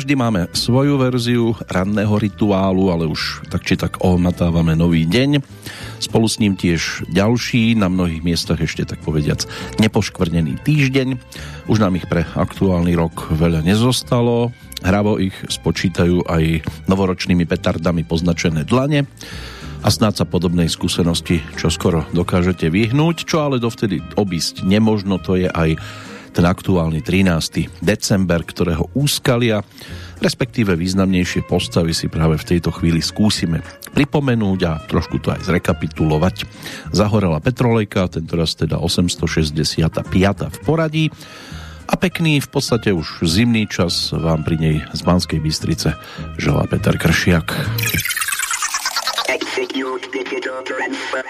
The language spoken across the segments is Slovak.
Každý máme svoju verziu ranného rituálu, ale už tak či tak ohmatávame nový deň. Spolu s ním tiež ďalší, na mnohých miestach ešte tak povediac nepoškvrnený týždeň. Už nám ich pre aktuálny rok veľa nezostalo. Hravo ich spočítajú aj novoročnými petardami poznačené dlane a snáď sa podobnej skúsenosti čo skoro dokážete vyhnúť, čo ale dovtedy obísť nemožno, to je aj ten aktuálny 13. december, ktorého úskalia, respektíve významnejšie postavy si práve v tejto chvíli skúsime pripomenúť a trošku to aj zrekapitulovať. Zahorela Petrolejka, tentoraz teda 865. v poradí a pekný, v podstate už zimný čas vám pri nej z Banskej Bystrice želá Peter Kršiak. Execute digital transfer.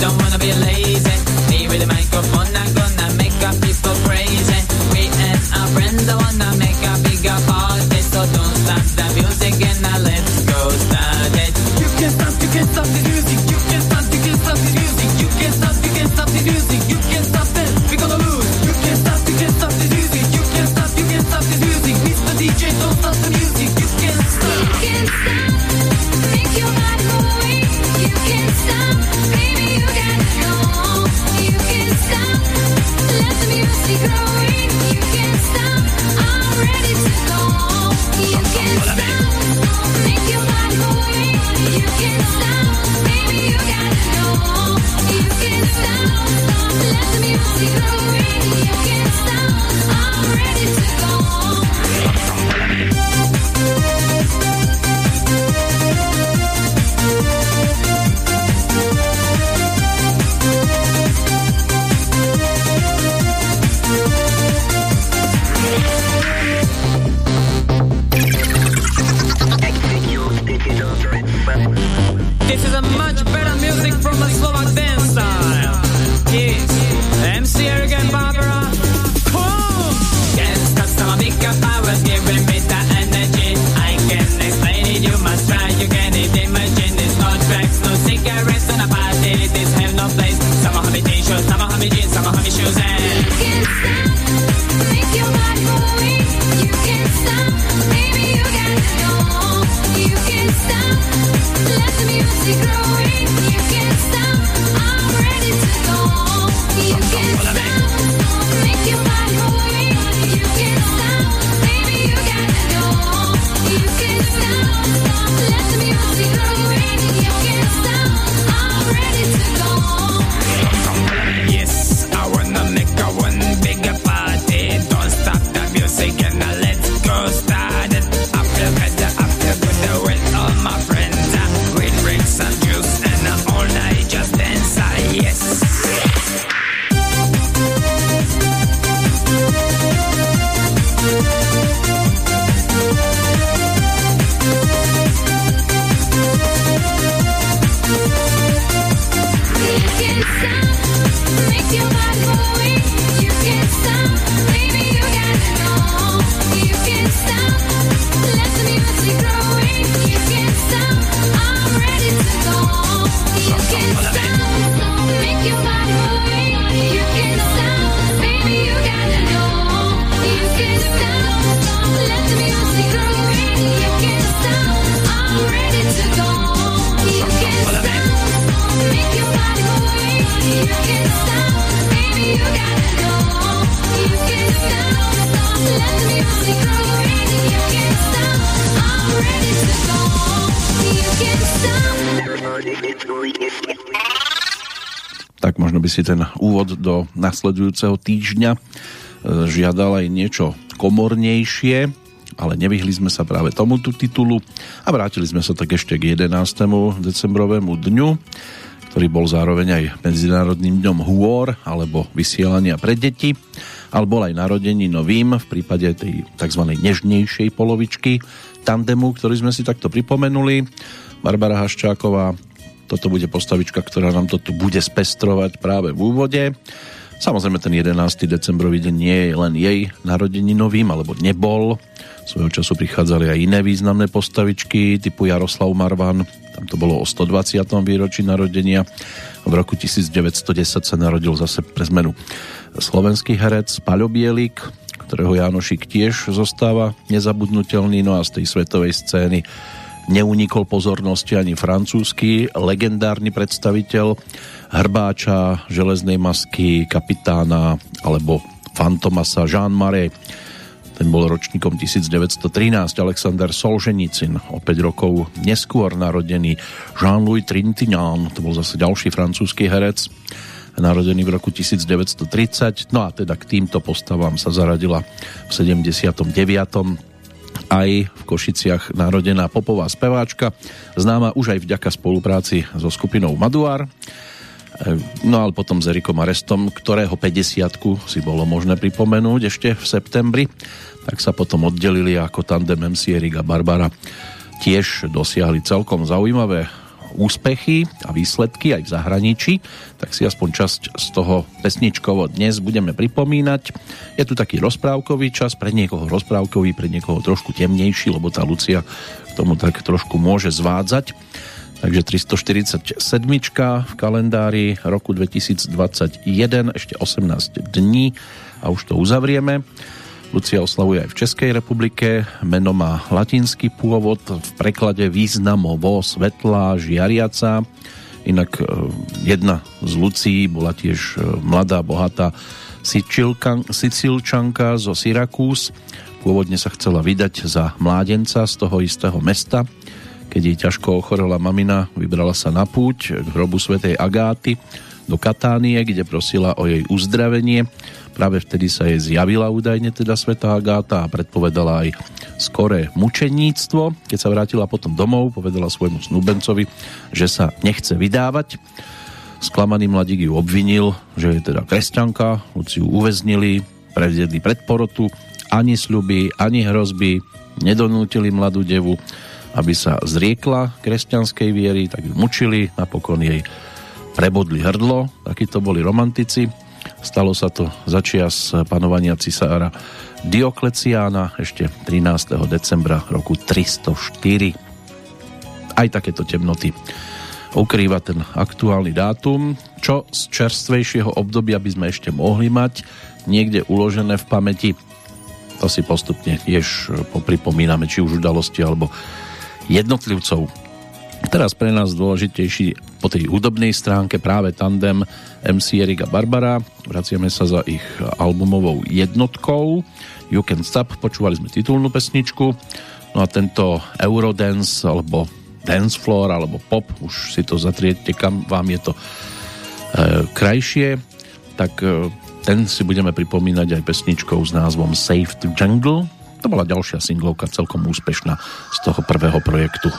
Don't wanna be lazy. Me with microphone, I'm gonna make a crazy. We and our friends, I wanna make a. So don't stop the music and let's go. You can stop, you can stop, si ten úvod do nasledujúceho týždňa e, žiadal aj niečo komornejšie. ale nevyhli sme sa práve tomuto titulu a vrátili sme sa tak ešte k 11. decembrovému dňu, ktorý bol zároveň aj Medzinárodným dňom hôr alebo vysielania pre deti, ale bol aj narodení novým v prípade tej tzv. nežnejšej polovičky tandemu, ktorý sme si takto pripomenuli. Barbara Haščáková, toto bude postavička, ktorá nám to tu bude spestrovať práve v úvode. Samozrejme ten 11. decembrový deň nie je len jej narodeninovým, alebo nebol. Svojho času prichádzali aj iné významné postavičky typu Jaroslav Marvan, tam to bolo o 120. výročí narodenia. V roku 1910 sa narodil zase pre zmenu slovenský herec Paľo Bielik, ktorého Jánošik tiež zostáva nezabudnutelný, no a z tej svetovej scény neunikol pozornosti ani francúzsky legendárny predstaviteľ hrbáča, železnej masky, kapitána alebo fantomasa Jean Marais. Ten bol ročníkom 1913. Alexander Solženicin, o 5 rokov neskôr narodený Jean-Louis Trintignant, to bol zase ďalší francúzsky herec, narodený v roku 1930. No a teda k týmto postavám sa zaradila v 79 aj v Košiciach narodená popová speváčka, známa už aj vďaka spolupráci so skupinou Maduár. No ale potom s Erikom Arestom, ktorého 50 si bolo možné pripomenúť ešte v septembri, tak sa potom oddelili ako tandem MC Erik a Barbara. Tiež dosiahli celkom zaujímavé úspechy a výsledky aj v zahraničí, tak si aspoň časť z toho pesničkovo dnes budeme pripomínať. Je tu taký rozprávkový čas, pre niekoho rozprávkový, pre niekoho trošku temnejší, lebo tá Lucia k tomu tak trošku môže zvádzať. Takže 347 v kalendári roku 2021, ešte 18 dní a už to uzavrieme. Lucia oslavuje aj v Českej republike. Meno má latinský pôvod, v preklade významovo svetlá, žiariaca. Inak e, jedna z Lucí bola tiež e, mladá, bohatá Sicilčanka zo Syrakús. Pôvodne sa chcela vydať za mládenca z toho istého mesta. Keď jej ťažko ochorela mamina, vybrala sa na púť k hrobu svätej Agáty do Katánie, kde prosila o jej uzdravenie Práve vtedy sa jej zjavila údajne teda Sveta Agáta a predpovedala aj skoré mučeníctvo. Keď sa vrátila potom domov, povedala svojmu snúbencovi, že sa nechce vydávať. Sklamaný mladík ju obvinil, že je teda kresťanka, Luciu uväznili, previedli pred ani sľuby, ani hrozby nedonútili mladú devu, aby sa zriekla kresťanskej viery, tak ju mučili, napokon jej prebodli hrdlo, takí to boli romantici Stalo sa to začias panovania cisára Diokleciána ešte 13. decembra roku 304. Aj takéto temnoty ukrýva ten aktuálny dátum. Čo z čerstvejšieho obdobia by sme ešte mohli mať niekde uložené v pamäti? To si postupne tiež popripomíname, či už udalosti alebo jednotlivcov. Teraz pre nás dôležitejší po tej hudobnej stránke práve tandem MC Erika Barbara. Vraciame sa za ich albumovou jednotkou You Can Stop, počúvali sme titulnú pesničku. No a tento Eurodance alebo Dance Floor alebo Pop, už si to zatriete, kam vám je to e, krajšie, tak e, ten si budeme pripomínať aj pesničkou s názvom Save the Jungle. To bola ďalšia singlovka celkom úspešná z toho prvého projektu.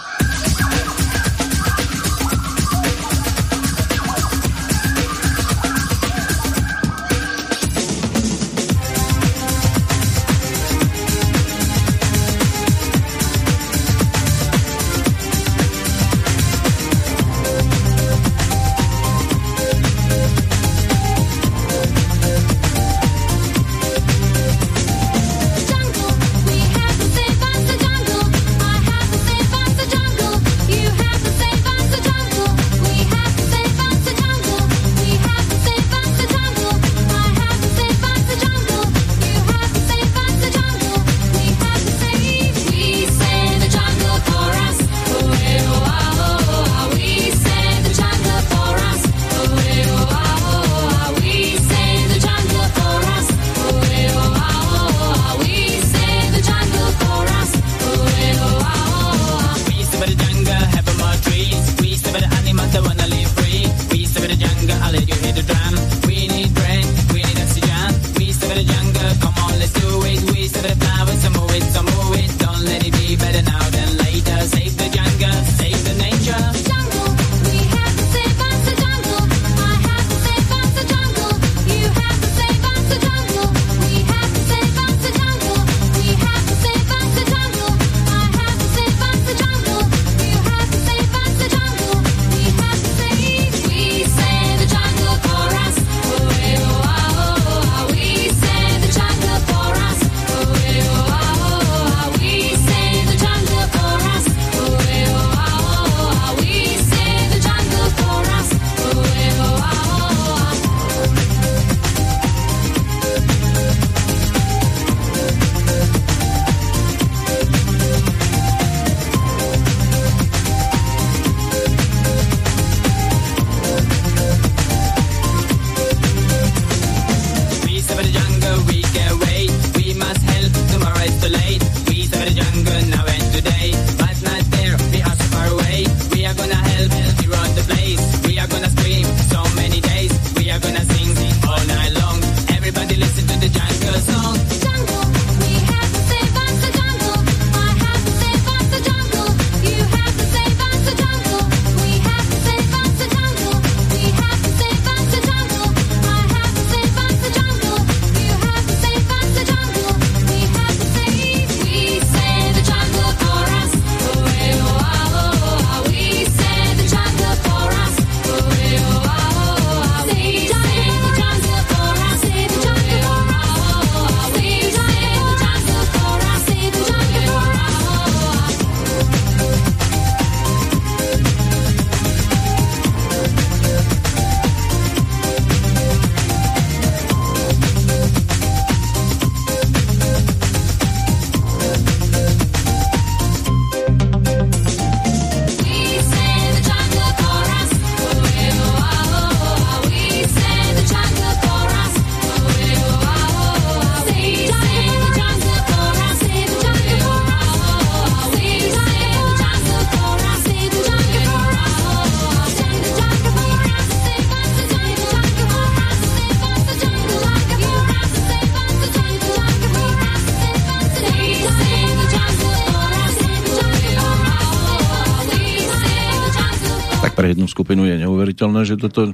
Neuveriteľné, že toto e,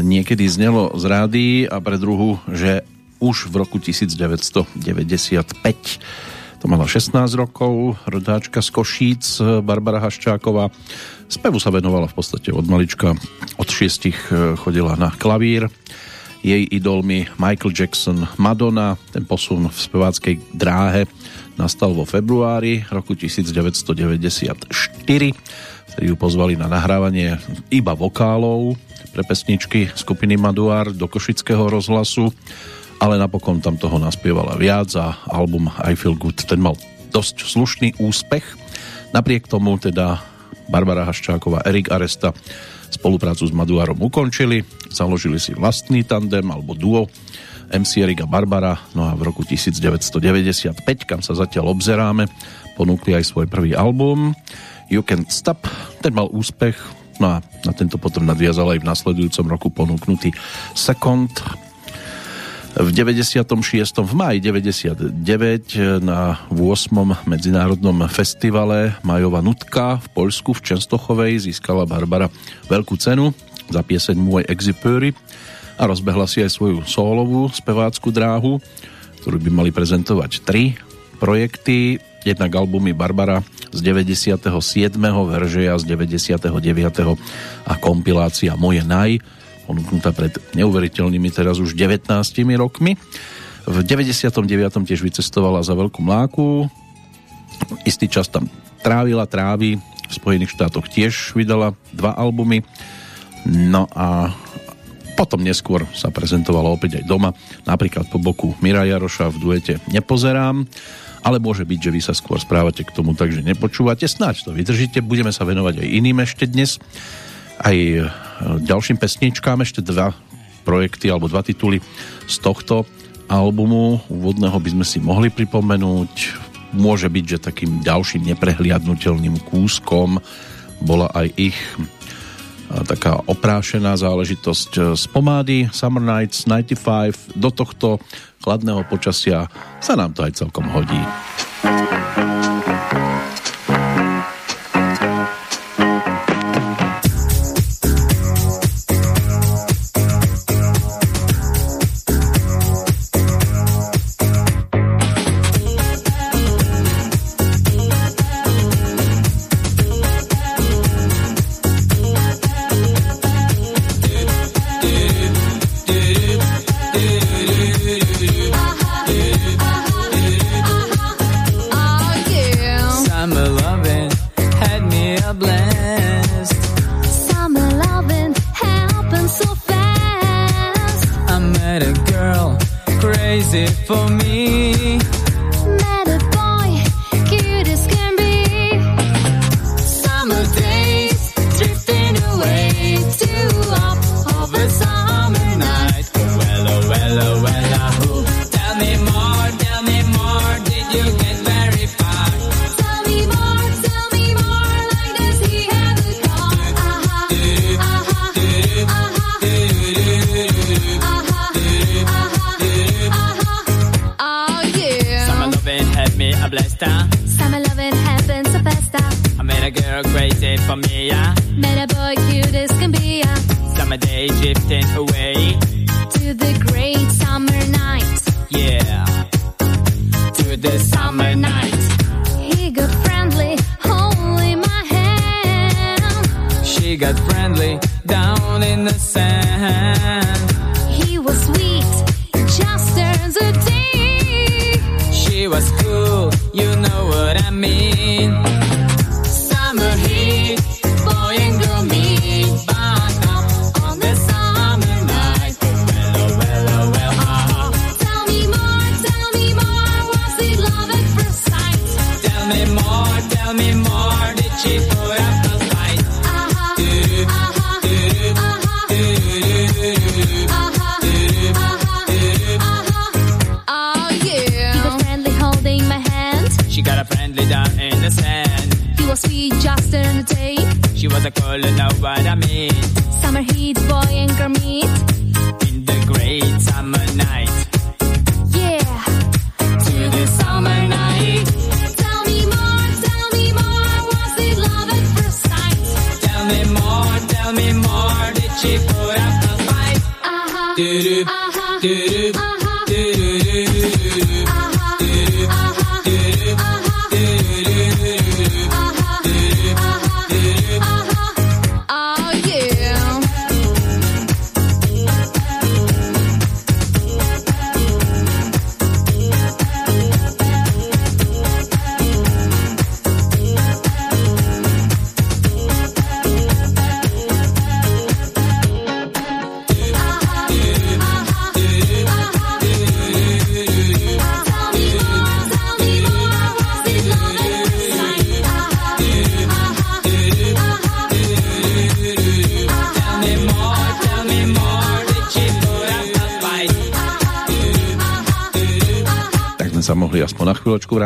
niekedy znelo z rády a pre druhú, že už v roku 1995 to mala 16 rokov, rodáčka z Košíc, Barbara Haščáková. Spevu sa venovala v podstate od malička, od šiestich e, chodila na klavír. Jej idolmi Michael Jackson, Madonna, ten posun v speváckej dráhe nastal vo februári roku 1994 ktorí ju pozvali na nahrávanie iba vokálov pre pesničky skupiny Maduár do Košického rozhlasu, ale napokon tam toho naspievala viac a album I Feel Good ten mal dosť slušný úspech. Napriek tomu teda Barbara Haščáková, Erik Aresta spoluprácu s Maduárom ukončili, založili si vlastný tandem alebo duo MC Erik Barbara, no a v roku 1995, kam sa zatiaľ obzeráme, ponúkli aj svoj prvý album You Can't Stop. Ten mal úspech, no a na tento potom nadviazal aj v nasledujúcom roku ponúknutý Second. V 96. v máji 99 na 8. medzinárodnom festivale Majova nutka v Poľsku v Čenstochovej získala Barbara veľkú cenu za pieseň Môj exipöry a rozbehla si aj svoju solovú spevácku dráhu, ktorú by mali prezentovať tri projekty, jednak albumy Barbara z 97. veržeja z 99. a kompilácia Moje naj, ponúknutá pred neuveriteľnými teraz už 19 rokmi. V 99. tiež vycestovala za Veľkú mláku, istý čas tam trávila, trávi, v Spojených štátoch tiež vydala dva albumy, no a potom neskôr sa prezentovala opäť aj doma, napríklad po boku Mira Jaroša v duete Nepozerám ale môže byť, že vy sa skôr správate k tomu, takže nepočúvate. Snáď to vydržíte, budeme sa venovať aj iným ešte dnes. Aj e, ďalším pesničkám, ešte dva projekty alebo dva tituly z tohto albumu úvodného by sme si mohli pripomenúť. Môže byť, že takým ďalším neprehliadnutelným kúskom bola aj ich taká oprášená záležitosť z pomády Summer Nights 95 do tohto chladného počasia sa nám to aj celkom hodí.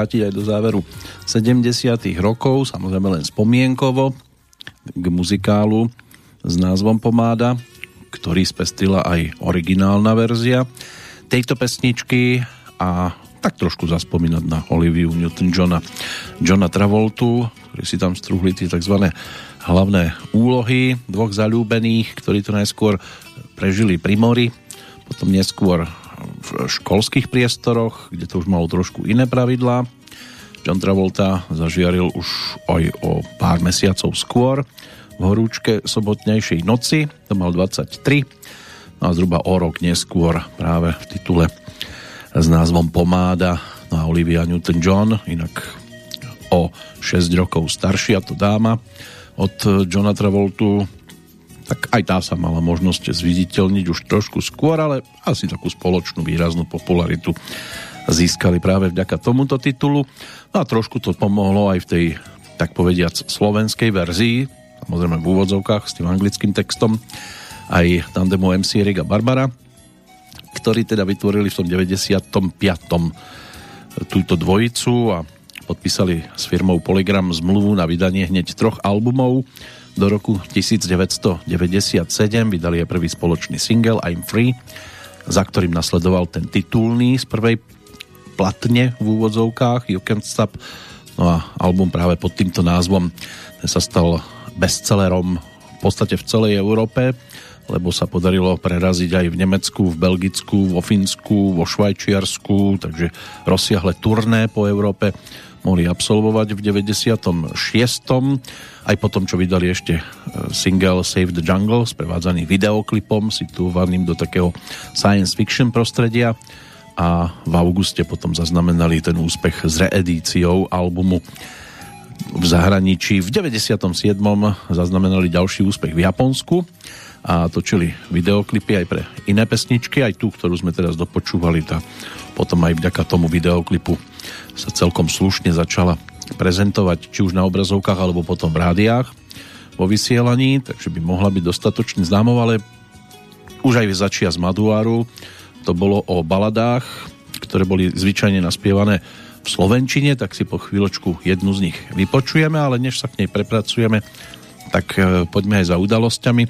Vrátiť aj do záveru 70 rokov, samozrejme len spomienkovo, k muzikálu s názvom Pomáda, ktorý spestrila aj originálna verzia tejto pesničky a tak trošku zaspomínať na Oliviu Newton-Johna Johna Travoltu, ktorí si tam strúhli tie tzv. hlavné úlohy dvoch zalúbených, ktorí to najskôr prežili pri mori, potom neskôr v školských priestoroch, kde to už malo trošku iné pravidlá. John Travolta zažiaril už aj o pár mesiacov skôr v horúčke sobotnejšej noci, to mal 23 no a zhruba o rok neskôr práve v titule s názvom Pomáda no a Olivia Newton-John, inak o 6 rokov staršia to dáma od Johna Travoltu tak aj tá sa mala možnosť zviditeľniť už trošku skôr, ale asi takú spoločnú výraznú popularitu získali práve vďaka tomuto titulu. No a trošku to pomohlo aj v tej, tak povediac, slovenskej verzii, samozrejme v úvodzovkách s tým anglickým textom, aj tandemu MC Riga Barbara, ktorí teda vytvorili v tom 95. túto dvojicu a podpísali s firmou Polygram zmluvu na vydanie hneď troch albumov do roku 1997 vydali aj prvý spoločný single I'm Free, za ktorým nasledoval ten titulný z prvej platne v úvodzovkách You Can't Stop. No a album práve pod týmto názvom ten sa stal bestsellerom v podstate v celej Európe, lebo sa podarilo preraziť aj v Nemecku, v Belgicku, vo Fínsku, vo Švajčiarsku, takže rozsiahle turné po Európe mohli absolvovať v 96. Aj potom, čo vydali ešte single Save the Jungle, sprevádzaný videoklipom, situovaným do takého science fiction prostredia a v auguste potom zaznamenali ten úspech s reedíciou albumu v zahraničí. V 97. zaznamenali ďalší úspech v Japonsku a točili videoklipy aj pre iné pesničky, aj tú, ktorú sme teraz dopočúvali, tá potom aj vďaka tomu videoklipu sa celkom slušne začala prezentovať či už na obrazovkách alebo potom v rádiách vo vysielaní, takže by mohla byť dostatočne známou, ale už aj začia z Maduáru to bolo o baladách, ktoré boli zvyčajne naspievané v Slovenčine, tak si po chvíľočku jednu z nich vypočujeme, ale než sa k nej prepracujeme, tak poďme aj za udalosťami,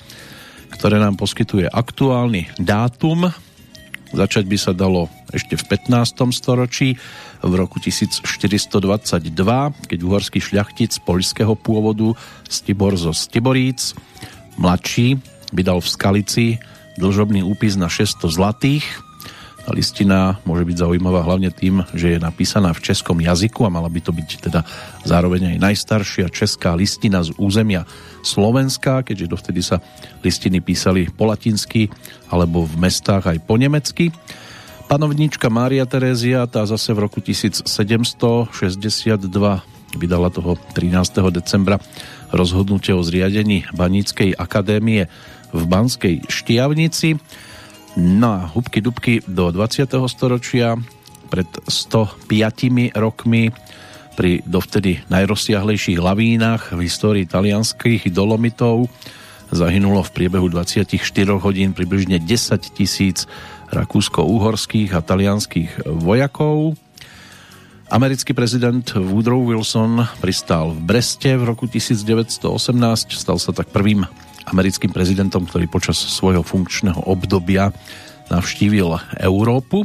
ktoré nám poskytuje aktuálny dátum. Začať by sa dalo ešte v 15. storočí, v roku 1422, keď uhorský šľachtic poľského pôvodu Stibor zo Stiboríc, mladší, vydal v Skalici dlžobný úpis na 600 zlatých. Listina môže byť zaujímavá hlavne tým, že je napísaná v českom jazyku a mala by to byť teda zároveň aj najstaršia česká listina z územia Slovenska, keďže dovtedy sa listiny písali po latinsky alebo v mestách aj po nemecky. Panovníčka Mária Terézia, tá zase v roku 1762 vydala toho 13. decembra rozhodnutie o zriadení Baníckej akadémie v Banskej Štiavnici. No a hubky dubky do 20. storočia pred 105 rokmi pri dovtedy najrozsiahlejších lavínach v histórii talianských dolomitov zahynulo v priebehu 24 hodín približne 10 tisíc rakúsko-uhorských a talianských vojakov. Americký prezident Woodrow Wilson pristal v Breste v roku 1918, stal sa tak prvým americkým prezidentom, ktorý počas svojho funkčného obdobia navštívil Európu.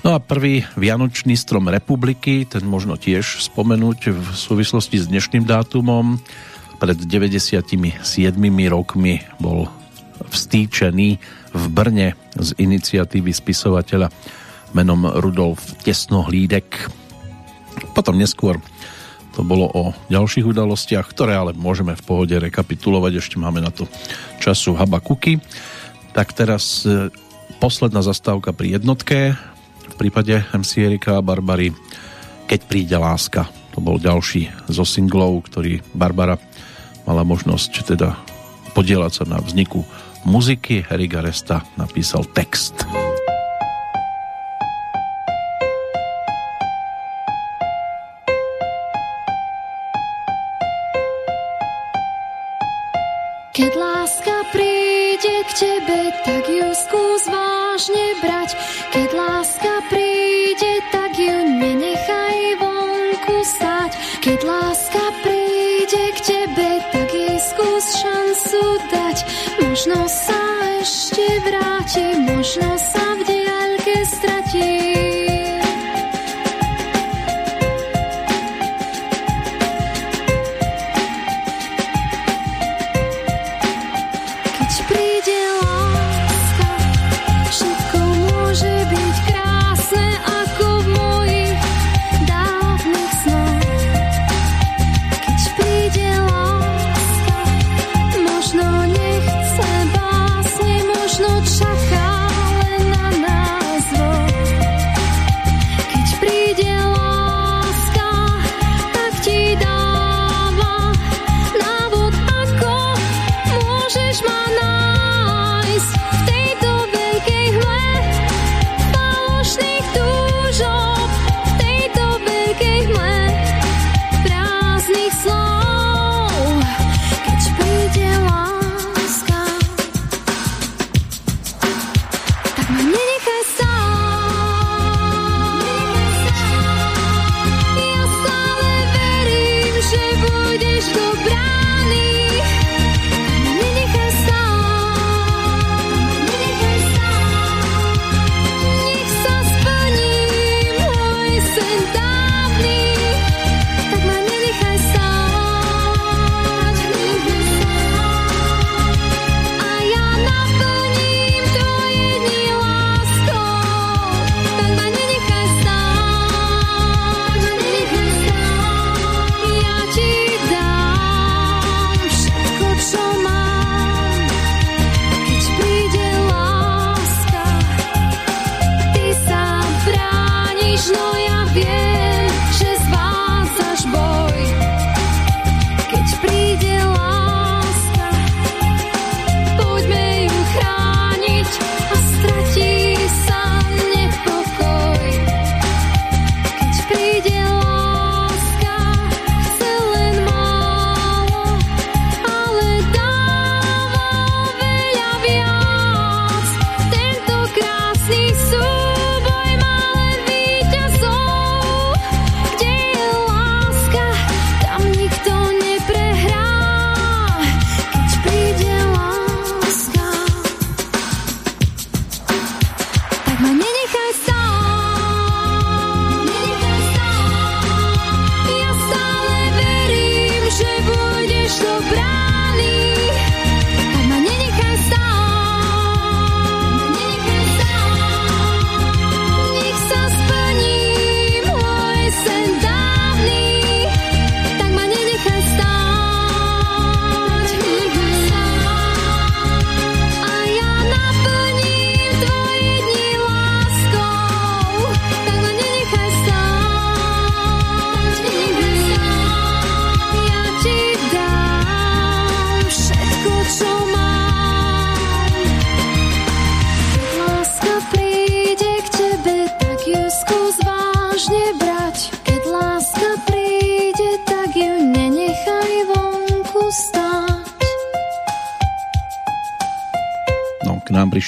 No a prvý Vianočný strom republiky, ten možno tiež spomenúť v súvislosti s dnešným dátumom, pred 97 rokmi bol vstýčený v Brne z iniciatívy spisovateľa menom Rudolf Tesnohlídek. Potom neskôr to bolo o ďalších udalostiach, ktoré ale môžeme v pohode rekapitulovať, ešte máme na to času Habakuky. Tak teraz e, posledná zastávka pri jednotke v prípade MC Erika a Barbary Keď príde láska. To bol ďalší zo singlov, ktorý Barbara mala možnosť teda podielať sa na vzniku muziky. Harry Garesta napísal text. Vážne brať. Keď láska príde, tak ju nenechaj vonku stať. Keď láska príde k tebe, tak jej skús šancu dať. Možno sa ešte vráti, možno sa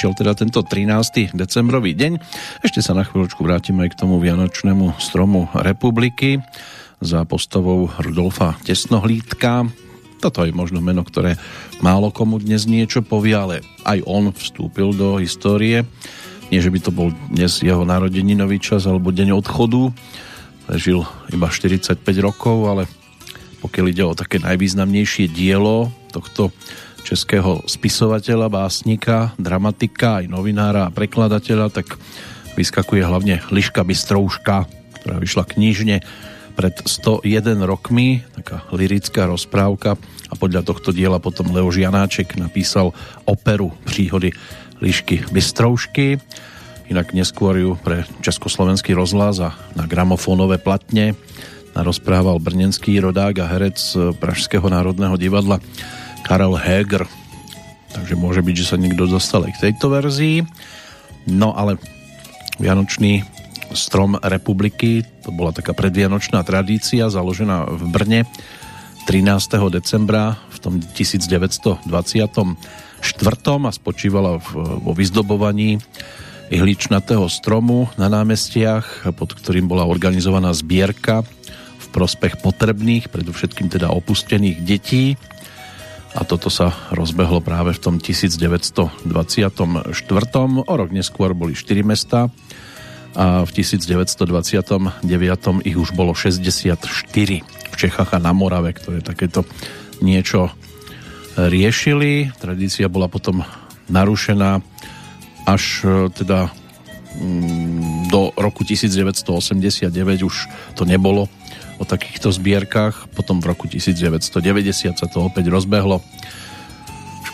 prišiel teda tento 13. decembrový deň. Ešte sa na chvíľočku vrátime aj k tomu vianočnému stromu republiky za postavou Rudolfa Tesnohlídka. Toto je možno meno, ktoré málo komu dnes niečo povie, ale aj on vstúpil do histórie. Nie, že by to bol dnes jeho narodeninový čas alebo deň odchodu. Žil iba 45 rokov, ale pokiaľ ide o také najvýznamnejšie dielo tohto českého spisovateľa, básnika, dramatika, aj novinára a prekladateľa, tak vyskakuje hlavne Liška Bystrouška, ktorá vyšla knižne pred 101 rokmi, taká lirická rozprávka a podľa tohto diela potom Leo Žianáček napísal operu Příhody Lišky Bystroušky. Inak neskôr ju pre Československý rozhlas a na gramofónové platne narozprával brnenský rodák a herec Pražského národného divadla Karel Heger. Takže môže byť, že sa niekto dostal aj k tejto verzii. No ale Vianočný strom republiky, to bola taká predvianočná tradícia založená v Brne 13. decembra v tom 1924. a spočívala vo vyzdobovaní ihličnatého stromu na námestiach, pod ktorým bola organizovaná zbierka v prospech potrebných, predovšetkým teda opustených detí a toto sa rozbehlo práve v tom 1924. O rok neskôr boli 4 mesta a v 1929 ich už bolo 64 v Čechách a na Morave, ktoré takéto niečo riešili. Tradícia bola potom narušená až e, teda mm, do roku 1989 už to nebolo o takýchto zbierkach. Potom v roku 1990 sa to opäť rozbehlo.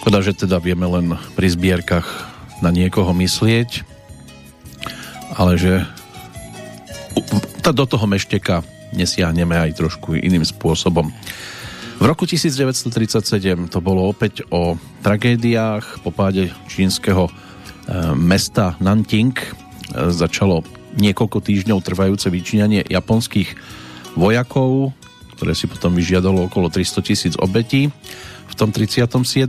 Škoda, že teda vieme len pri zbierkach na niekoho myslieť, ale že do toho mešteka nesiahneme aj trošku iným spôsobom. V roku 1937 to bolo opäť o tragédiách po páde čínskeho e, mesta Nanting. E, začalo niekoľko týždňov trvajúce vyčíňanie japonských vojakov, ktoré si potom vyžiadalo okolo 300 tisíc obetí v tom 37.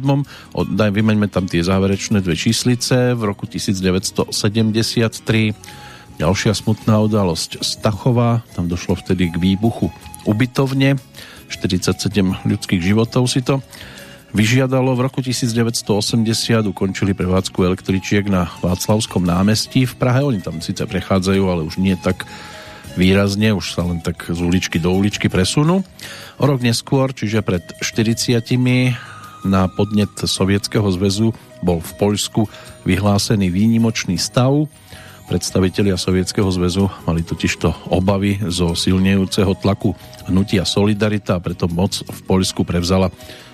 Daj, vymeňme tam tie záverečné dve číslice. V roku 1973 ďalšia smutná udalosť Stachova. Tam došlo vtedy k výbuchu ubytovne. 47 ľudských životov si to vyžiadalo. V roku 1980 ukončili prevádzku električiek na Václavskom námestí v Prahe. Oni tam síce prechádzajú, ale už nie tak výrazne, už sa len tak z uličky do uličky presunú. O rok neskôr, čiže pred 40 na podnet Sovietskeho zväzu bol v Poľsku vyhlásený výnimočný stav. Predstavitelia Sovietskeho zväzu mali totižto obavy zo silnejúceho tlaku hnutia Solidarita a preto moc v Poľsku prevzala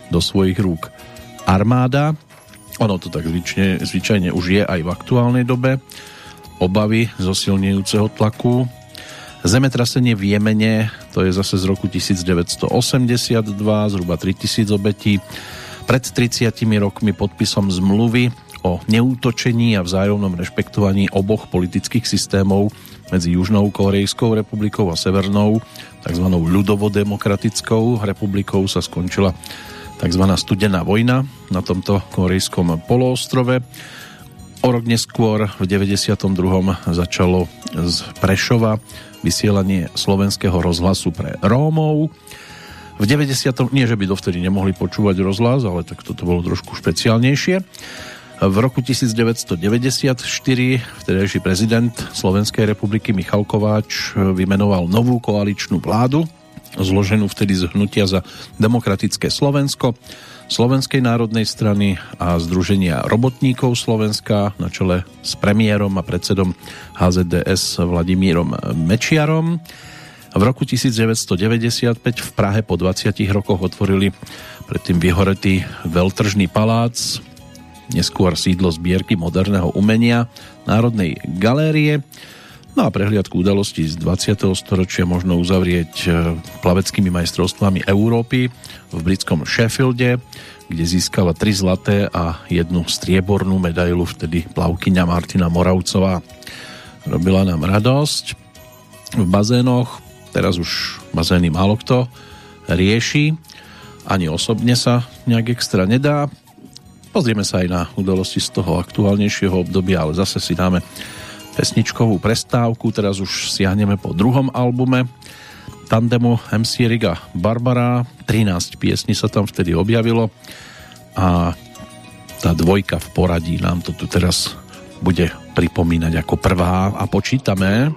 do svojich rúk armáda. Ono to tak zvyčne, zvyčajne už je aj v aktuálnej dobe. Obavy zo silnejúceho tlaku Zemetrasenie v Jemene, to je zase z roku 1982, zhruba 3000 obetí. Pred 30 rokmi podpisom zmluvy o neútočení a vzájomnom rešpektovaní oboch politických systémov medzi Južnou Korejskou republikou a Severnou, tzv. ľudovodemokratickou republikou sa skončila tzv. studená vojna na tomto korejskom poloostrove. O rok neskôr v 92. začalo z Prešova vysielanie slovenského rozhlasu pre Rómov. V 90. nie, že by dovtedy nemohli počúvať rozhlas, ale tak toto bolo trošku špeciálnejšie. V roku 1994 vtedajší prezident Slovenskej republiky Michal Kováč vymenoval novú koaličnú vládu, zloženú vtedy z hnutia za demokratické Slovensko Slovenskej národnej strany a Združenia robotníkov Slovenska na čele s premiérom a predsedom HZDS Vladimírom Mečiarom. V roku 1995 v Prahe po 20 rokoch otvorili predtým vyhoretý veľtržný palác, neskôr sídlo zbierky moderného umenia Národnej galérie. No a prehliadku udalostí z 20. storočia možno uzavrieť e, plaveckými majstrovstvami Európy v britskom Sheffielde, kde získala tri zlaté a jednu striebornú medailu vtedy plavkyňa Martina Moravcová. Robila nám radosť v bazénoch, teraz už bazény málo kto rieši, ani osobne sa nejak extra nedá. Pozrieme sa aj na udalosti z toho aktuálnejšieho obdobia, ale zase si dáme pesničkovú prestávku, teraz už siahneme po druhom albume tandemu MC Riga Barbara, 13 piesní sa tam vtedy objavilo a tá dvojka v poradí nám to tu teraz bude pripomínať ako prvá a počítame.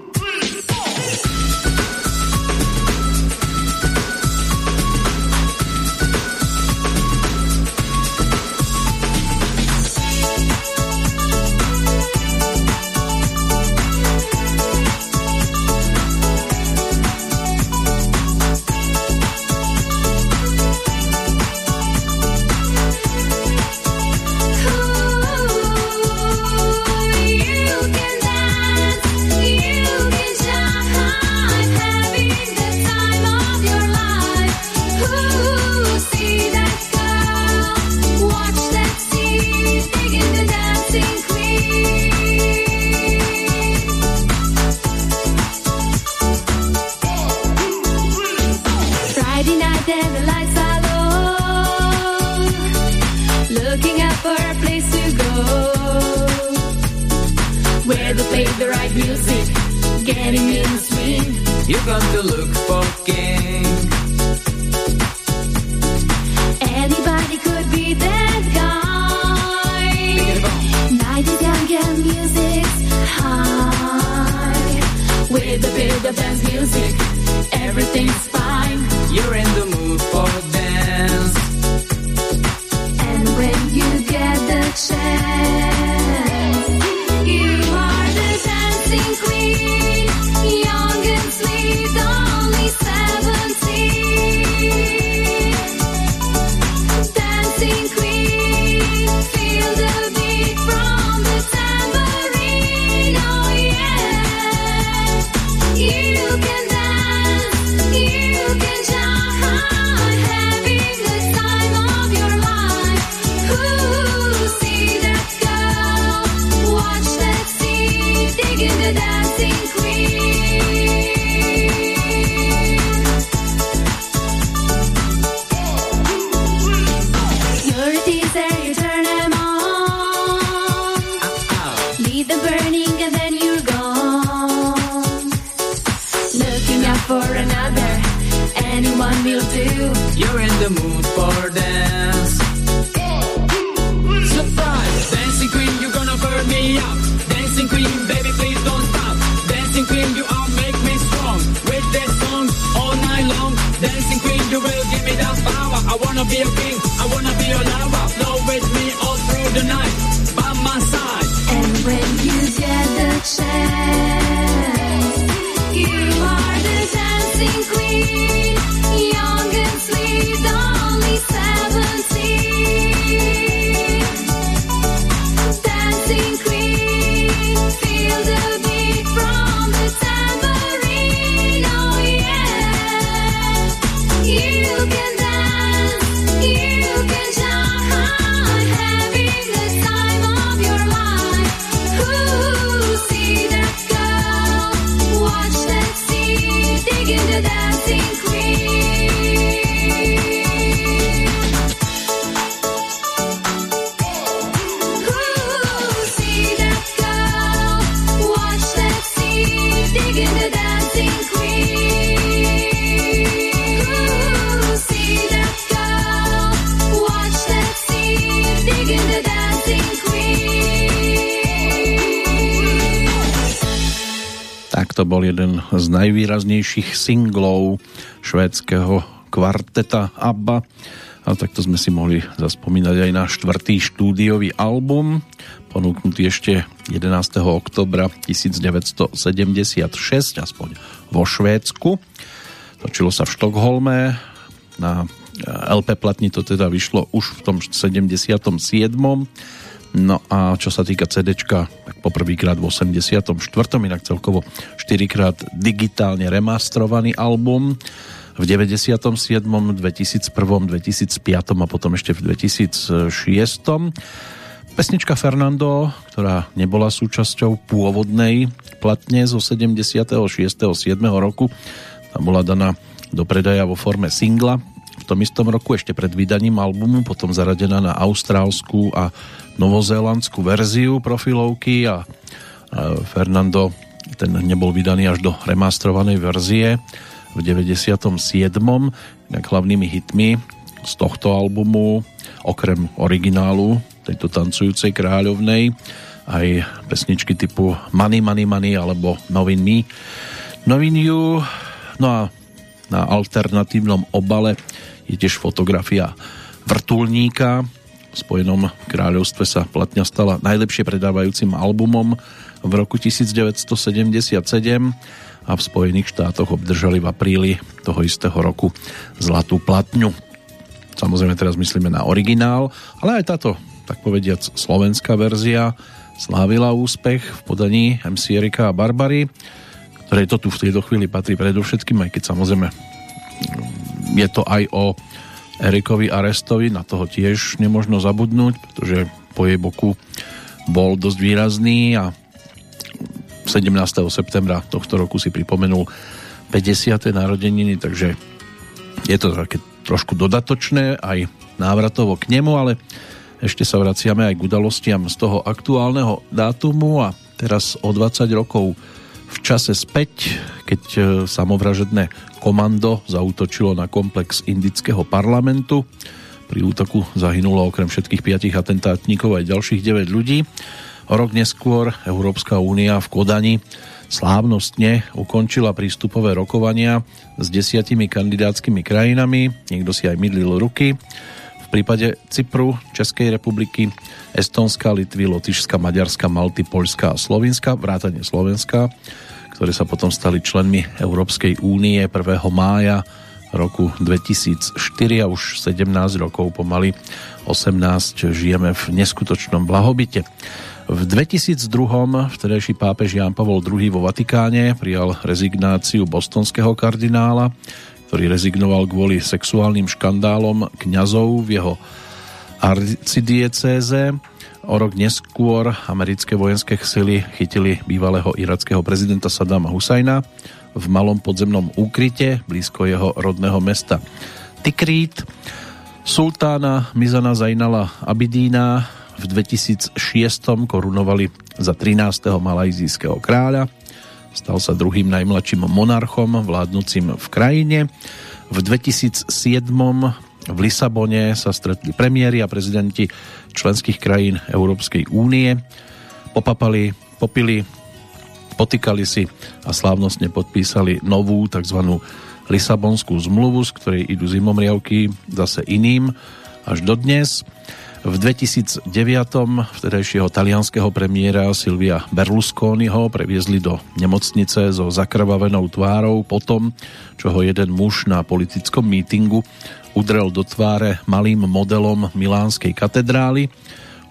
A dance music, everything's fine. You're in the mood for bol jeden z najvýraznejších singlov švédskeho kvarteta ABBA. A takto sme si mohli zaspomínať aj na štvrtý štúdiový album, ponúknutý ešte 11. oktobra 1976, aspoň vo Švédsku. Točilo sa v Štokholme, na LP platni to teda vyšlo už v tom 77. No a čo sa týka CDčka, tak poprvýkrát v 84. inak celkovo 4 krát digitálne remastrovaný album v 97., 2001, 2005 a potom ešte v 2006. Pesnička Fernando, ktorá nebola súčasťou pôvodnej platne zo 76. 7. roku, tam bola daná do predaja vo forme singla v tom istom roku ešte pred vydaním albumu, potom zaradená na austrálskú a novozélandskú verziu profilovky a, Fernando ten nebol vydaný až do remastrovanej verzie v 97. Inak hlavnými hitmi z tohto albumu, okrem originálu tejto tancujúcej kráľovnej, aj pesničky typu Money, Money, Money alebo Novin Me, Novin You, no a na alternatívnom obale je tiež fotografia vrtulníka. V Spojenom kráľovstve sa platňa stala najlepšie predávajúcim albumom v roku 1977 a v Spojených štátoch obdržali v apríli toho istého roku zlatú platňu. Samozrejme teraz myslíme na originál, ale aj táto, tak povediac, slovenská verzia slávila úspech v podaní MC Erika a Barbary, ktorej to tu v tejto chvíli patrí predovšetkým, aj keď samozrejme je to aj o Erikovi Arestovi, na toho tiež nemožno zabudnúť, pretože po jej boku bol dosť výrazný a 17. septembra tohto roku si pripomenul 50. narodeniny, takže je to také trošku dodatočné aj návratovo k nemu, ale Ešte sa vraciame aj k udalostiam z toho aktuálneho dátumu a teraz o 20 rokov v čase späť, keď e, samovražedné komando zautočilo na komplex indického parlamentu. Pri útoku zahynulo okrem všetkých piatich atentátníkov aj ďalších 9 ľudí. O rok neskôr Európska únia v Kodani slávnostne ukončila prístupové rokovania s desiatimi kandidátskymi krajinami. Niekto si aj mydlil ruky. V prípade Cypru, Českej republiky, Estonska, Litvy, Lotyšska, Maďarska, Malty, Poľska a Slovenska, vrátane Slovenska, ktoré sa potom stali členmi Európskej únie 1. mája roku 2004 a už 17 rokov pomaly 18 žijeme v neskutočnom blahobite. V 2002. vtedajší pápež Ján Pavol II vo Vatikáne prijal rezignáciu bostonského kardinála, ktorý rezignoval kvôli sexuálnym škandálom kňazov v jeho arcidiecéze. O rok neskôr americké vojenské sily chytili bývalého irackého prezidenta Saddama Husajna v malom podzemnom úkryte blízko jeho rodného mesta Tikrit. Sultána Mizana Zainala Abidína v 2006 korunovali za 13. malajzijského kráľa. Stal sa druhým najmladším monarchom vládnúcim v krajine. V 2007 v Lisabone sa stretli premiéry a prezidenti členských krajín Európskej únie. Popapali, popili, potýkali si a slávnostne podpísali novú tzv. Lisabonskú zmluvu, z ktorej idú zimomriavky zase iným až dodnes. V 2009 vtedajšieho talianského premiéra Silvia Berlusconiho previezli do nemocnice so zakrvavenou tvárou potom, čo ho jeden muž na politickom mítingu udrel do tváre malým modelom Milánskej katedrály.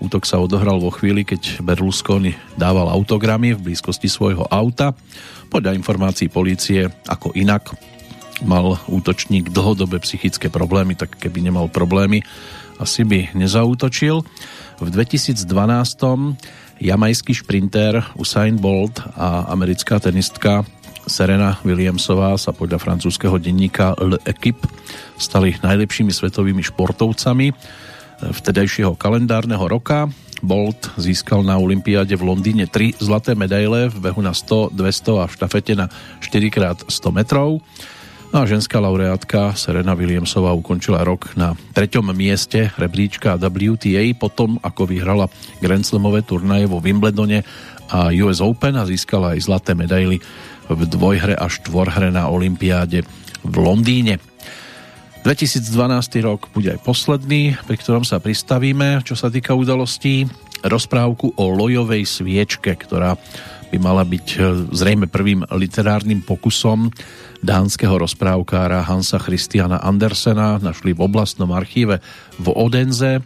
Útok sa odohral vo chvíli, keď Berlusconi dával autogramy v blízkosti svojho auta. Podľa informácií policie, ako inak, mal útočník dlhodobé psychické problémy, tak keby nemal problémy, asi by nezautočil. V 2012 jamajský šprinter Usain Bolt a americká tenistka Serena Williamsová sa podľa francúzského denníka L'Equipe stali najlepšími svetovými športovcami vtedajšieho kalendárneho roka. Bolt získal na Olympiáde v Londýne tri zlaté medaile v behu na 100, 200 a v štafete na 4x100 metrov. No a ženská laureátka Serena Williamsová ukončila rok na treťom mieste rebríčka WTA potom, ako vyhrala Grand Slamové turnaje vo Wimbledone a US Open a získala aj zlaté medaily v dvojhre a štvorhre na Olympiáde v Londýne. 2012 rok bude aj posledný, pri ktorom sa pristavíme, čo sa týka udalostí. Rozprávku o lojovej sviečke, ktorá by mala byť e, zrejme prvým literárnym pokusom dánskeho rozprávkára Hansa Christiana Andersena našli v oblastnom archíve v Odenze,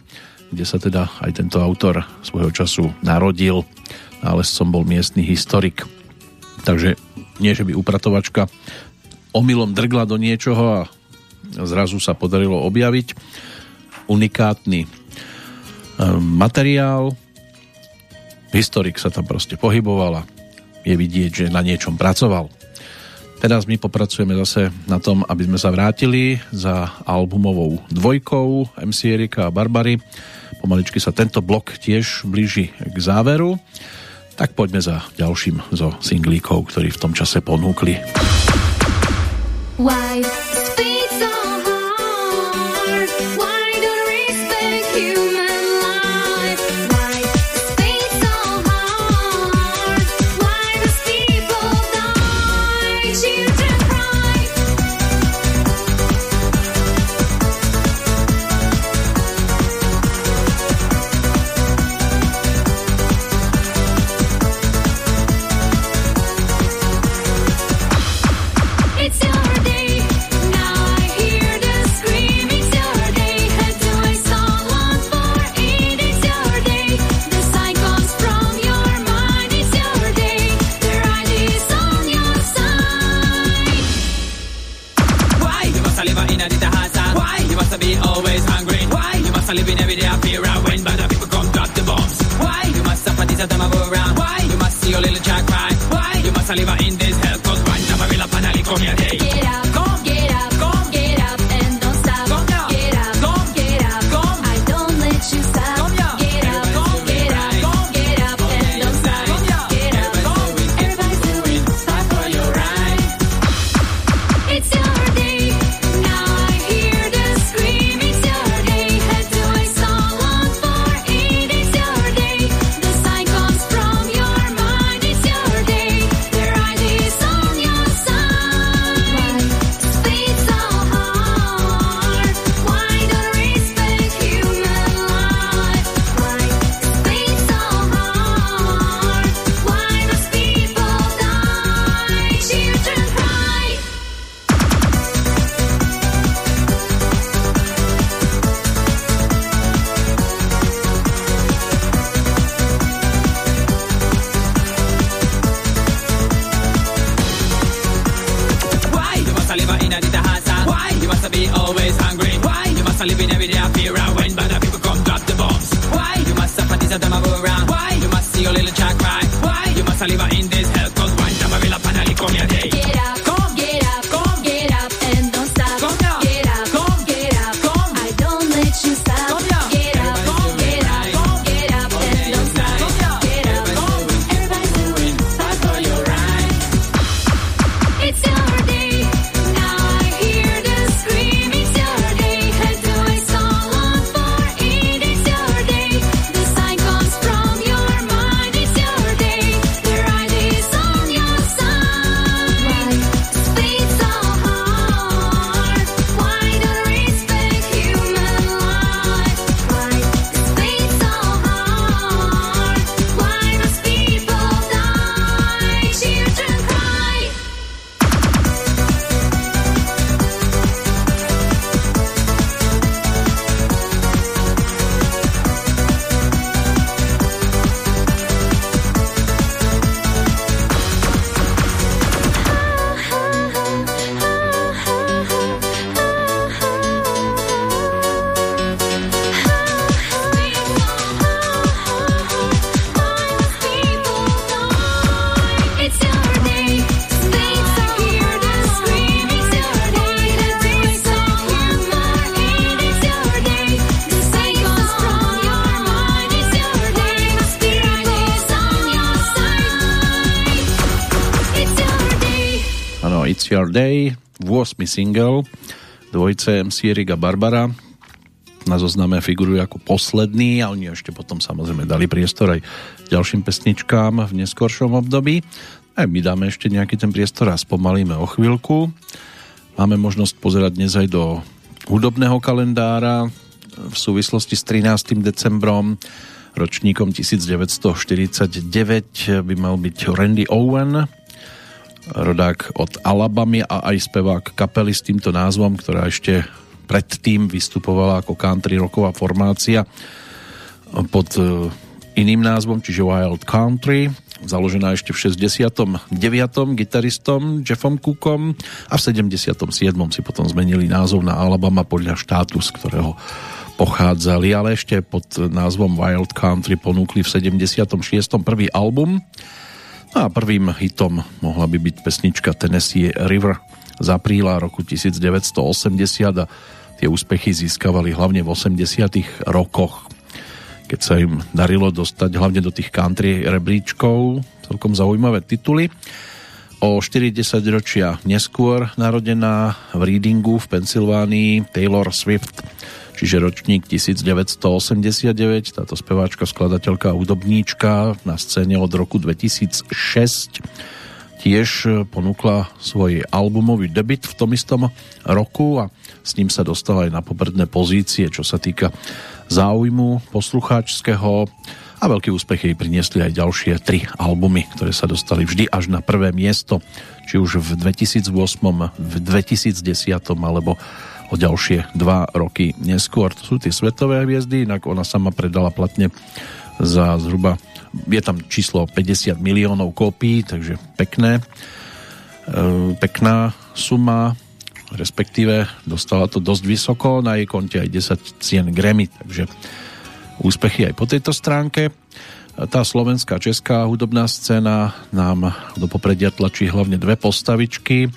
kde sa teda aj tento autor svojho času narodil. Nálezcom bol miestny historik. Takže nie, že by upratovačka omylom drgla do niečoho a zrazu sa podarilo objaviť unikátny e, materiál. Historik sa tam proste a je vidieť, že na niečom pracoval. Teraz my popracujeme zase na tom, aby sme sa vrátili za albumovou dvojkou MC Erika a Barbary. Pomaličky sa tento blok tiež blíži k záveru. Tak poďme za ďalším zo singlíkov, ktorí v tom čase ponúkli. Why? of them I go around. Why? You must see your little child cry. Why? You must live in this hell, cause right now I will up and I'll come here. 8. single dvojice MC Erik a Barbara na zozname figurujú ako posledný a oni ešte potom samozrejme dali priestor aj ďalším pesničkám v neskoršom období. Aj my dáme ešte nejaký ten priestor a spomalíme o chvíľku. Máme možnosť pozerať dnes aj do hudobného kalendára v súvislosti s 13. decembrom ročníkom 1949 by mal byť Randy Owen, rodák od Alabamy a aj spevák kapely s týmto názvom, ktorá ešte predtým vystupovala ako country rocková formácia pod e, iným názvom, čiže Wild Country, založená ešte v 69. gitaristom Jeffom Cookom a v 77. si potom zmenili názov na Alabama podľa štátu, z ktorého pochádzali, ale ešte pod názvom Wild Country ponúkli v 76. prvý album No a prvým hitom mohla by byť pesnička Tennessee River z apríla roku 1980 a tie úspechy získavali hlavne v 80 rokoch, keď sa im darilo dostať hlavne do tých country rebríčkov celkom zaujímavé tituly. O 40 ročia neskôr narodená v Readingu v Pensylvánii Taylor Swift čiže ročník 1989. Táto speváčka, skladateľka a hudobníčka na scéne od roku 2006 tiež ponúkla svoj albumový debit v tom istom roku a s ním sa dostala aj na popredné pozície, čo sa týka záujmu poslucháčského a veľký úspech jej priniesli aj ďalšie tri albumy, ktoré sa dostali vždy až na prvé miesto, či už v 2008, v 2010 alebo o ďalšie dva roky neskôr. To sú tie svetové hviezdy, inak ona sama predala platne za zhruba, je tam číslo 50 miliónov kópií, takže pekné, e, pekná suma, respektíve dostala to dosť vysoko, na jej konte aj 10 cien Grammy, takže úspechy aj po tejto stránke. Tá slovenská, česká hudobná scéna nám do popredia tlačí hlavne dve postavičky,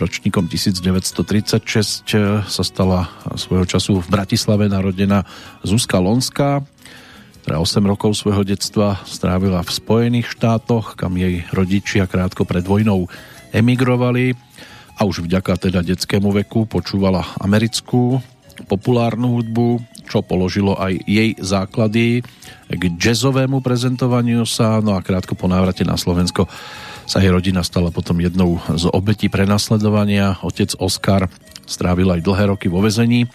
ročníkom 1936 sa stala svojho času v Bratislave narodená Zuzka Lonská, ktorá 8 rokov svojho detstva strávila v Spojených štátoch, kam jej rodičia krátko pred vojnou emigrovali a už vďaka teda detskému veku počúvala americkú populárnu hudbu, čo položilo aj jej základy k jazzovému prezentovaniu sa, no a krátko po návrate na Slovensko sa jej rodina stala potom jednou z obetí prenasledovania. Otec Oskar strávil aj dlhé roky vo vezení,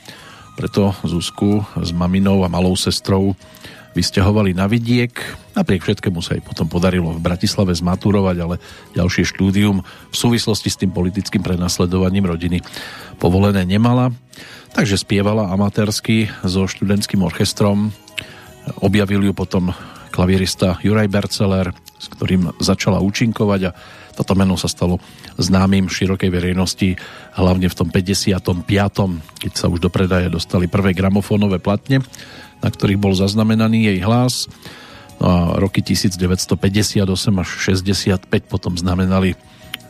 preto Zuzku s maminou a malou sestrou vysťahovali na vidiek. Napriek všetkému sa jej potom podarilo v Bratislave zmaturovať, ale ďalšie štúdium v súvislosti s tým politickým prenasledovaním rodiny povolené nemala. Takže spievala amatérsky so študentským orchestrom. Objavil ju potom klavierista Juraj Berceler, s ktorým začala účinkovať a toto meno sa stalo známym širokej verejnosti hlavne v tom 55. keď sa už do predaje dostali prvé gramofónové platne na ktorých bol zaznamenaný jej hlas. No a roky 1958 až 65 potom znamenali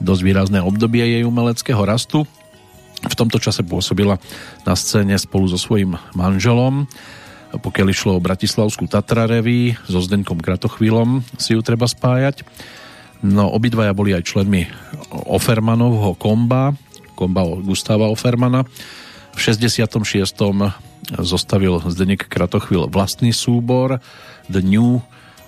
dosť výrazné obdobie jej umeleckého rastu. V tomto čase pôsobila na scéne spolu so svojím manželom. Pokiaľ išlo o Bratislavskú Tatra Revy so Zdenkom Kratochvílom si ju treba spájať. No obidvaja boli aj členmi Ofermanovho komba, komba Gustava Ofermana. V 66. zostavil Zdenek Kratochvíl vlastný súbor The New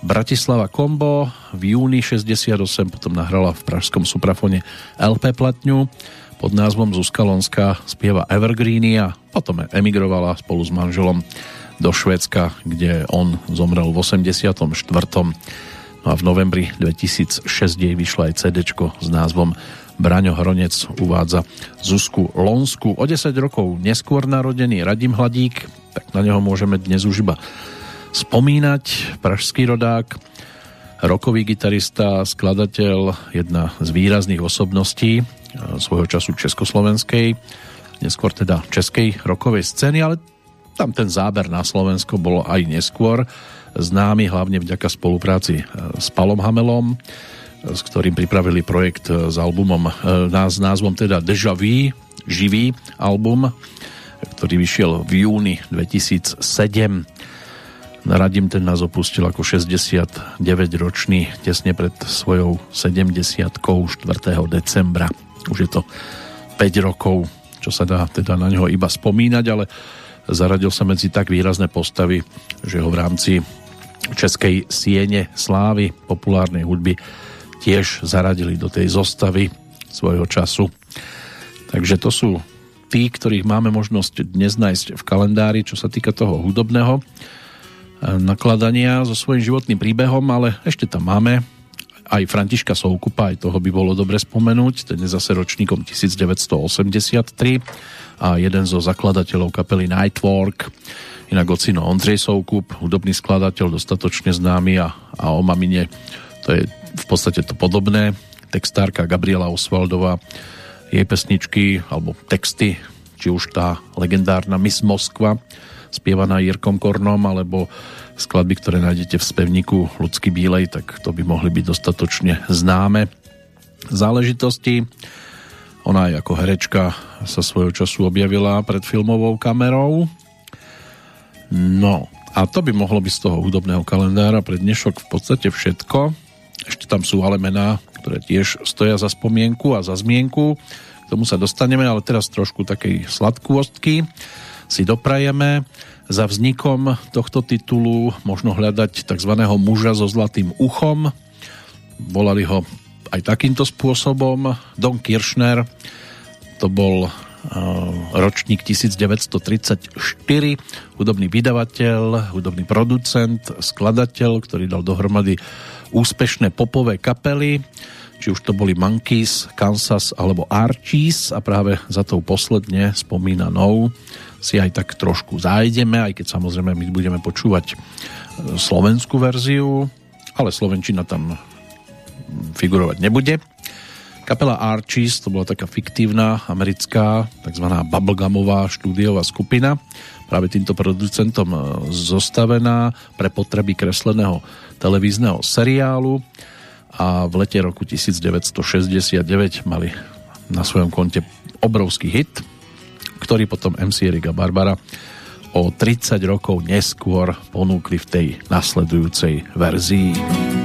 Bratislava Kombo. V júni 68 potom nahrala v pražskom suprafone LP platňu pod názvom Zuzka Lonská spieva Evergreeny a potom emigrovala spolu s manželom do Švédska, kde on zomrel v 84. No a v novembri 2006 jej vyšla aj CD s názvom Braňo Hronec uvádza Zuzku Lonsku. O 10 rokov neskôr narodený Radim Hladík, tak na neho môžeme dnes už iba spomínať. Pražský rodák, rokový gitarista, skladateľ, jedna z výrazných osobností svojho času československej, neskôr teda českej rokovej scény, ale tam ten záber na Slovensko bol aj neskôr známy hlavne vďaka spolupráci e, s Palom Hamelom, s ktorým pripravili projekt e, s albumom e, s názvom teda Deja Vu, živý album, ktorý vyšiel v júni 2007. Radim ten nás opustil ako 69-ročný tesne pred svojou 70 4. decembra. Už je to 5 rokov, čo sa dá teda na neho iba spomínať, ale zaradil sa medzi tak výrazné postavy, že ho v rámci Českej siene slávy populárnej hudby tiež zaradili do tej zostavy svojho času. Takže to sú tí, ktorých máme možnosť dnes nájsť v kalendári, čo sa týka toho hudobného eh, nakladania so svojím životným príbehom, ale ešte tam máme aj Františka Soukupa, aj toho by bolo dobre spomenúť, ten je zase ročníkom 1983 a jeden zo zakladateľov kapely Nightwork, inak ocino Ondrej Soukup, hudobný skladateľ, dostatočne známy a, a o mamine to je v podstate to podobné. Textárka Gabriela Osvaldová, jej pesničky alebo texty, či už tá legendárna Miss Moskva, spievaná Jirkom Kornom, alebo skladby, ktoré nájdete v spevníku Ľudský Bílej, tak to by mohli byť dostatočne známe záležitosti. Ona aj ako herečka sa svojho času objavila pred filmovou kamerou. No, a to by mohlo byť z toho hudobného kalendára pre dnešok v podstate všetko. Ešte tam sú ale mená, ktoré tiež stoja za spomienku a za zmienku. K tomu sa dostaneme, ale teraz trošku takej sladkôstky si doprajeme. Za vznikom tohto titulu možno hľadať tzv. muža so zlatým uchom. Volali ho aj takýmto spôsobom. Don Kiršner, to bol ročník 1934, hudobný vydavateľ, hudobný producent, skladateľ, ktorý dal dohromady úspešné popové kapely, či už to boli Monkeys, Kansas alebo Archies. A práve za tou posledne spomínanou si aj tak trošku zájdeme, aj keď samozrejme my budeme počúvať e, slovenskú verziu, ale slovenčina tam figurovať nebude. Kapela Archies, to bola taká fiktívna americká, tzv. bubblegumová štúdiová skupina, práve týmto producentom e, zostavená pre potreby kresleného televízneho seriálu a v lete roku 1969 mali na svojom konte obrovský hit, ktorý potom MC Erika Barbara o 30 rokov neskôr ponúkli v tej nasledujúcej verzii.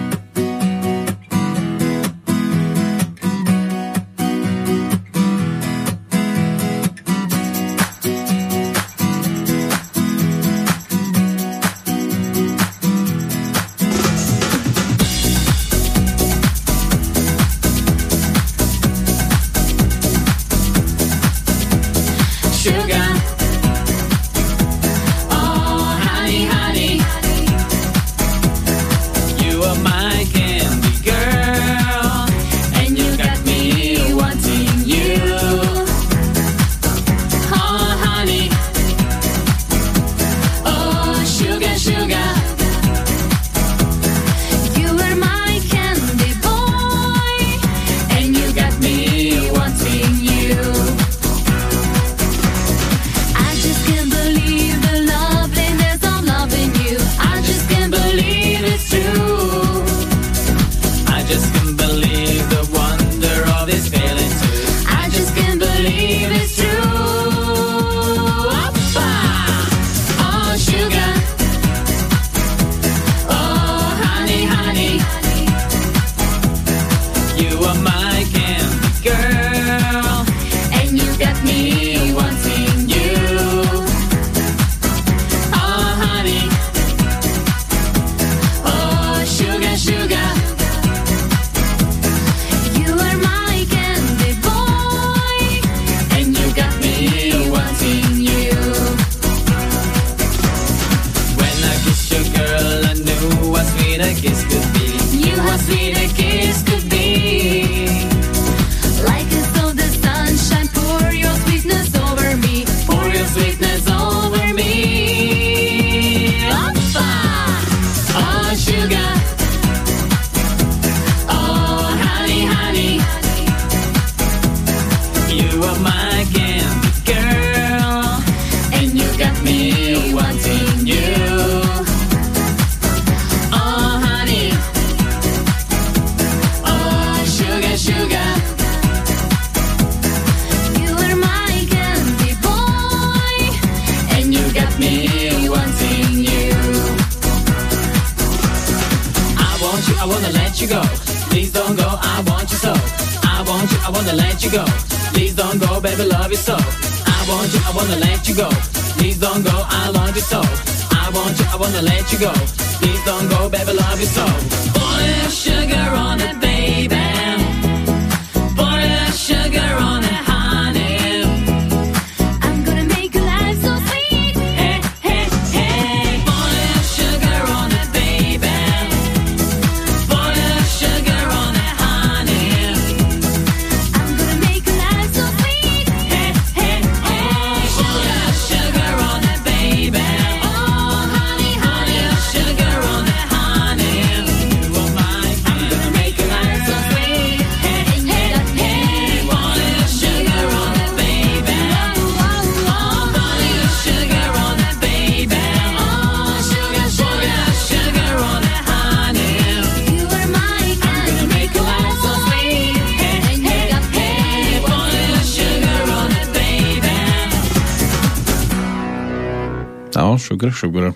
Sugar, sugar.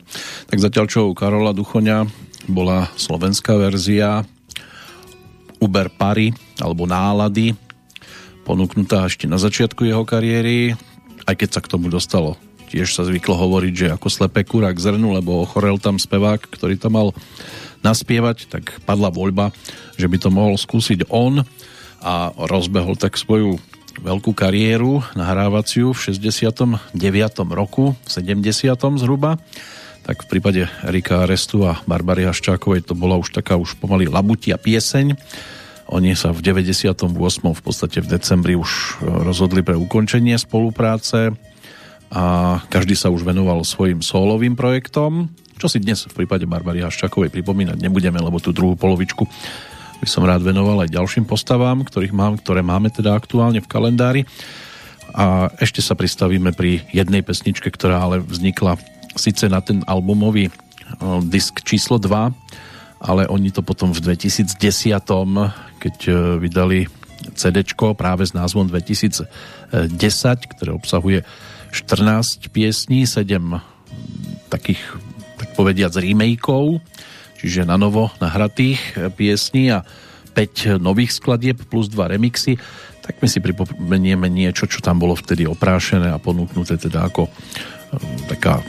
Tak zatiaľ čo u Karola Duchoňa bola slovenská verzia Uber Pary alebo Nálady ponúknutá ešte na začiatku jeho kariéry, aj keď sa k tomu dostalo. Tiež sa zvyklo hovoriť, že ako slepé kura k zrnu, lebo ochorel tam spevák, ktorý tam mal naspievať, tak padla voľba, že by to mohol skúsiť on a rozbehol tak svoju veľkú kariéru nahrávaciu v 69. roku, v 70. zhruba. Tak v prípade Rika Arestu a Barbary Haščákovej to bola už taká už pomaly labutia pieseň. Oni sa v 98. v podstate v decembri už e, rozhodli pre ukončenie spolupráce a každý sa už venoval svojim solovým projektom, čo si dnes v prípade Barbary Haščákovej pripomínať nebudeme, lebo tú druhú polovičku by som rád venoval aj ďalším postavám, ktorých mám, ktoré máme teda aktuálne v kalendári. A ešte sa pristavíme pri jednej pesničke, ktorá ale vznikla síce na ten albumový disk číslo 2, ale oni to potom v 2010, keď e, vydali CD práve s názvom 2010, ktoré obsahuje 14 piesní, 7 takých, tak povediac, remakeov, čiže na novo nahratých e, piesní a 5 nových skladieb plus 2 remixy, tak my si pripomenieme niečo, čo tam bolo vtedy oprášené a ponúknuté teda ako e, taká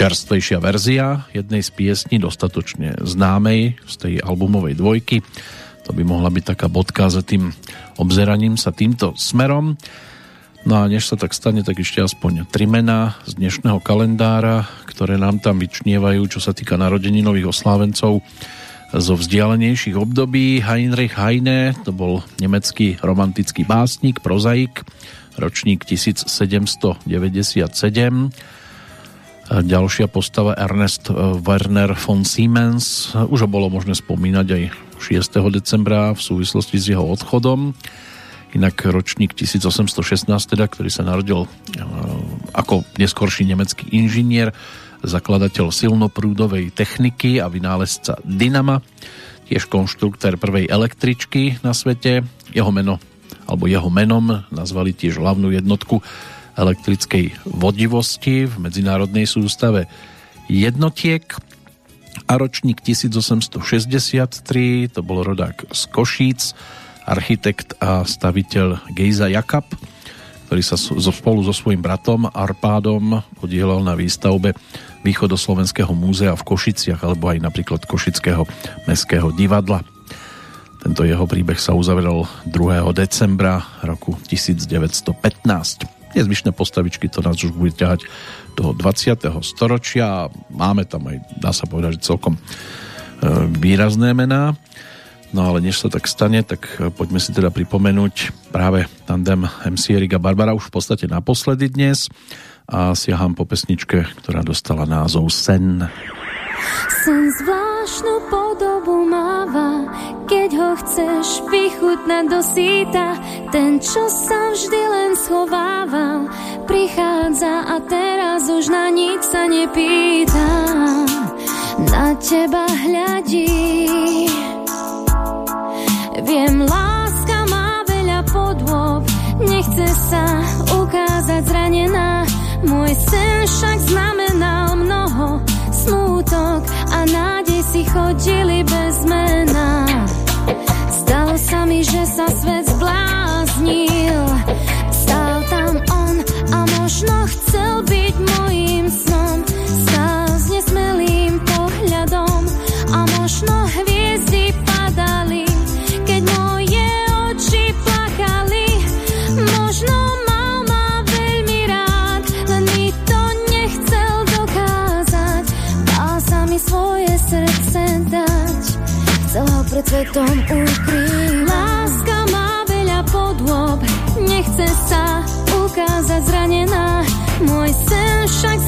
čerstvejšia verzia jednej z piesní, dostatočne známej z tej albumovej dvojky. To by mohla byť taká bodka za tým obzeraním sa týmto smerom. No a než sa tak stane, tak ešte aspoň tri mená z dnešného kalendára, ktoré nám tam vyčnievajú, čo sa týka nových oslávencov zo vzdialenejších období. Heinrich Heine, to bol nemecký romantický básnik, prozaik, ročník 1797. A ďalšia postava Ernest Werner von Siemens. Už ho bolo možné spomínať aj 6. decembra v súvislosti s jeho odchodom. Inak ročník 1816, teda, ktorý sa narodil ako neskorší nemecký inžinier, zakladateľ silnoprúdovej techniky a vynálezca dynama, tiež konštruktér prvej električky na svete. Jeho meno, alebo jeho menom nazvali tiež hlavnú jednotku elektrickej vodivosti v medzinárodnej sústave jednotiek a ročník 1863, to bol rodák z Košíc, architekt a staviteľ Gejza Jakab, ktorý sa spolu so svojím bratom Arpádom podielal na výstavbe Východoslovenského múzea v Košiciach alebo aj napríklad Košického mestského divadla. Tento jeho príbeh sa uzavrel 2. decembra roku 1915. Tie postavičky to nás už bude ťahať do 20. storočia. Máme tam aj, dá sa povedať, že celkom výrazné mená. No ale než sa tak stane, tak poďme si teda pripomenúť práve tandem MC Erika Barbara už v podstate naposledy dnes a siaham po pesničke, ktorá dostala názov Sen. Sen zvláštnu podobu máva, keď ho chceš vychutnať do síta. Ten, čo sa vždy len schovával, prichádza a teraz už na nič sa nepýta. Na teba hľadí Viem, láska má veľa podôb, nechce sa ukázať zranená. Môj sen však znamenal mnoho smútok a nádej si chodili bez mena. Zdalo sa mi, že sa svet zbláznil, stál tam on a možno chcel svetom ukryť. Láska má veľa podôb, nechce sa ukázať zranená. Môj sen však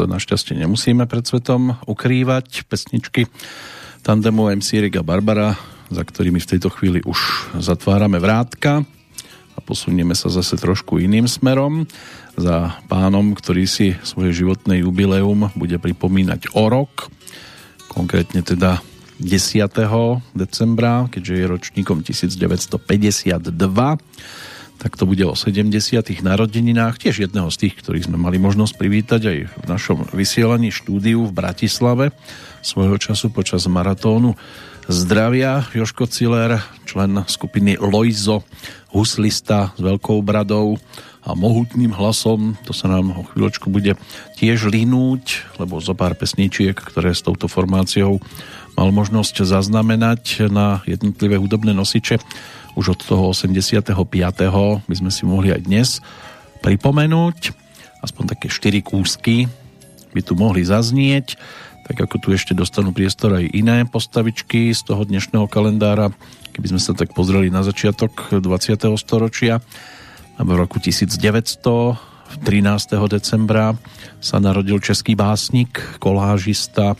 Toto našťastie nemusíme pred svetom ukrývať. Pesničky tandemu MC Riga Barbara, za ktorými v tejto chvíli už zatvárame vrátka a posunieme sa zase trošku iným smerom za pánom, ktorý si svoje životné jubileum bude pripomínať o rok, konkrétne teda 10. decembra, keďže je ročníkom 1952 tak to bude o 70. narodeninách, tiež jedného z tých, ktorých sme mali možnosť privítať aj v našom vysielaní štúdiu v Bratislave svojho času počas maratónu zdravia. Joško Ciller, člen skupiny Loizo, huslista s veľkou bradou a mohutným hlasom, to sa nám o chvíľočku bude tiež linúť, lebo zo pár pesničiek, ktoré s touto formáciou mal možnosť zaznamenať na jednotlivé hudobné nosiče, už od toho 85. by sme si mohli aj dnes pripomenúť. Aspoň také 4 kúsky by tu mohli zaznieť, tak ako tu ešte dostanú priestor aj iné postavičky z toho dnešného kalendára, keby sme sa tak pozreli na začiatok 20. storočia, v roku 1900 v 13. decembra sa narodil český básnik, kolážista,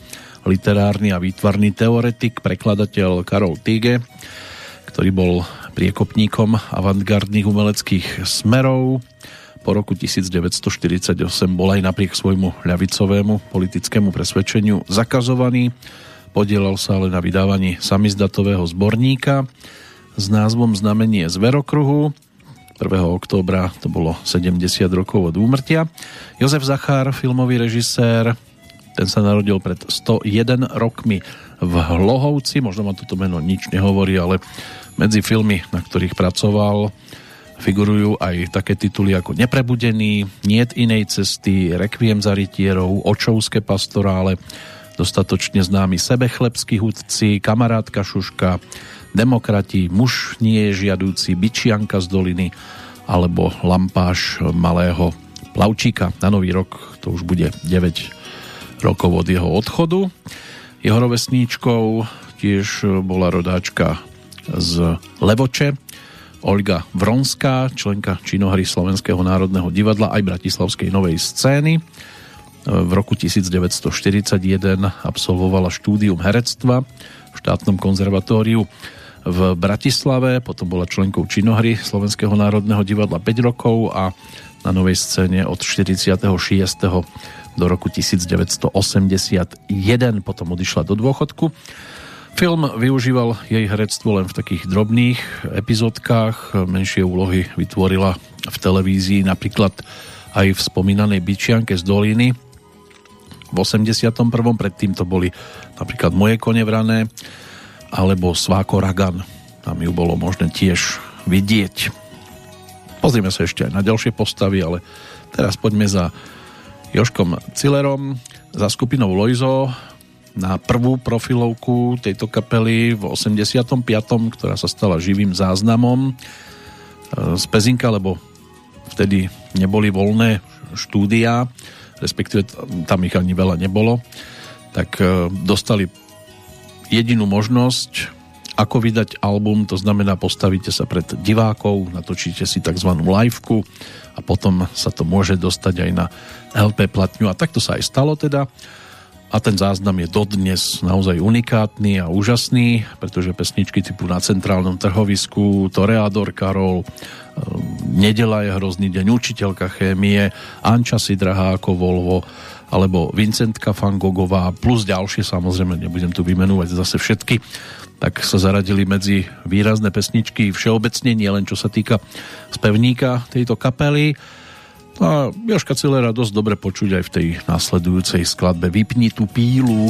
literárny a výtvarný teoretik, prekladateľ Karol Tige, ktorý bol priekopníkom avantgardných umeleckých smerov. Po roku 1948 bol aj napriek svojmu ľavicovému politickému presvedčeniu zakazovaný. Podielal sa ale na vydávaní samizdatového zborníka s názvom Znamenie zverokruhu 1. októbra to bolo 70 rokov od úmrtia. Jozef Zachár, filmový režisér, ten sa narodil pred 101 rokmi v Hlohovci, možno ma toto meno nič nehovorí, ale medzi filmy, na ktorých pracoval, figurujú aj také tituly ako Neprebudený, Niet inej cesty, Requiem za rytierov, Očovské pastorále, dostatočne známy Sebechlebský hudci, Kamarátka Šuška, Demokrati, Muž nie je žiadúci, Byčianka z doliny alebo Lampáš malého Plavčíka. Na nový rok to už bude 9 rokov od jeho odchodu. Jeho rovesníčkou tiež bola rodáčka z Levoče, Olga Vronská, členka činohry Slovenského národného divadla aj Bratislavskej novej scény. V roku 1941 absolvovala štúdium herectva v štátnom konzervatóriu v Bratislave, potom bola členkou činohry Slovenského národného divadla 5 rokov a na novej scéne od 46. do roku 1981 potom odišla do dôchodku. Film využíval jej herectvo len v takých drobných epizódkach, menšie úlohy vytvorila v televízii, napríklad aj v spomínanej Byčianke z Doliny v 81. Predtým to boli napríklad Moje kone vrané, alebo Sváko Ragan. Tam ju bolo možné tiež vidieť. Pozrieme sa ešte aj na ďalšie postavy, ale teraz poďme za Joškom Cillerom, za skupinou Loizo na prvú profilovku tejto kapely v 85., ktorá sa stala živým záznamom e, z Pezinka, lebo vtedy neboli voľné štúdia, respektíve tam ich ani veľa nebolo, tak e, dostali jedinú možnosť, ako vydať album, to znamená postavíte sa pred divákov, natočíte si tzv. liveku a potom sa to môže dostať aj na LP platňu a takto sa aj stalo teda a ten záznam je dodnes naozaj unikátny a úžasný, pretože pesničky typu na centrálnom trhovisku, Toreador Karol, ehm, Nedela je hrozný deň, Učiteľka chémie, Anča si drahá ako Volvo, alebo Vincentka Fangogová plus ďalšie, samozrejme nebudem tu vymenúvať zase všetky, tak sa zaradili medzi výrazné pesničky všeobecne, nielen čo sa týka spevníka tejto kapely. A Joška Cilera dosť dobre počuť aj v tej následujúcej skladbe Vypni tú pílu.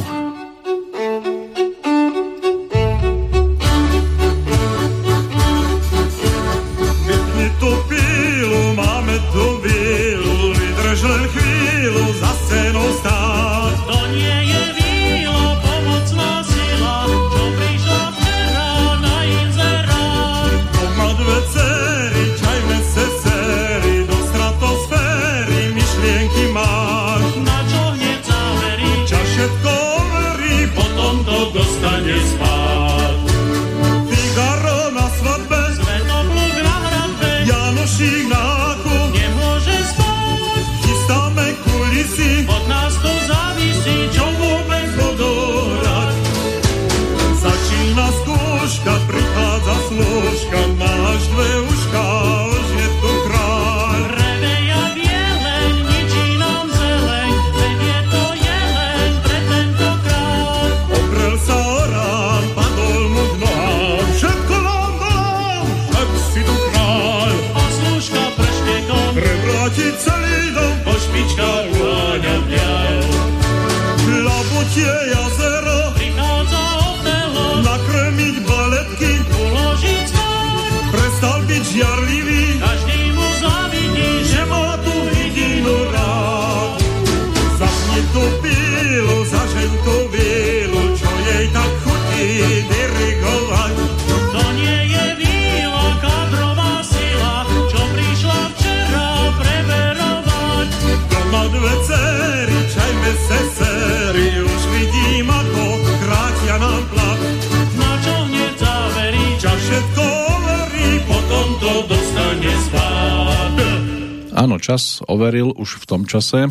Áno, čas overil už v tom čase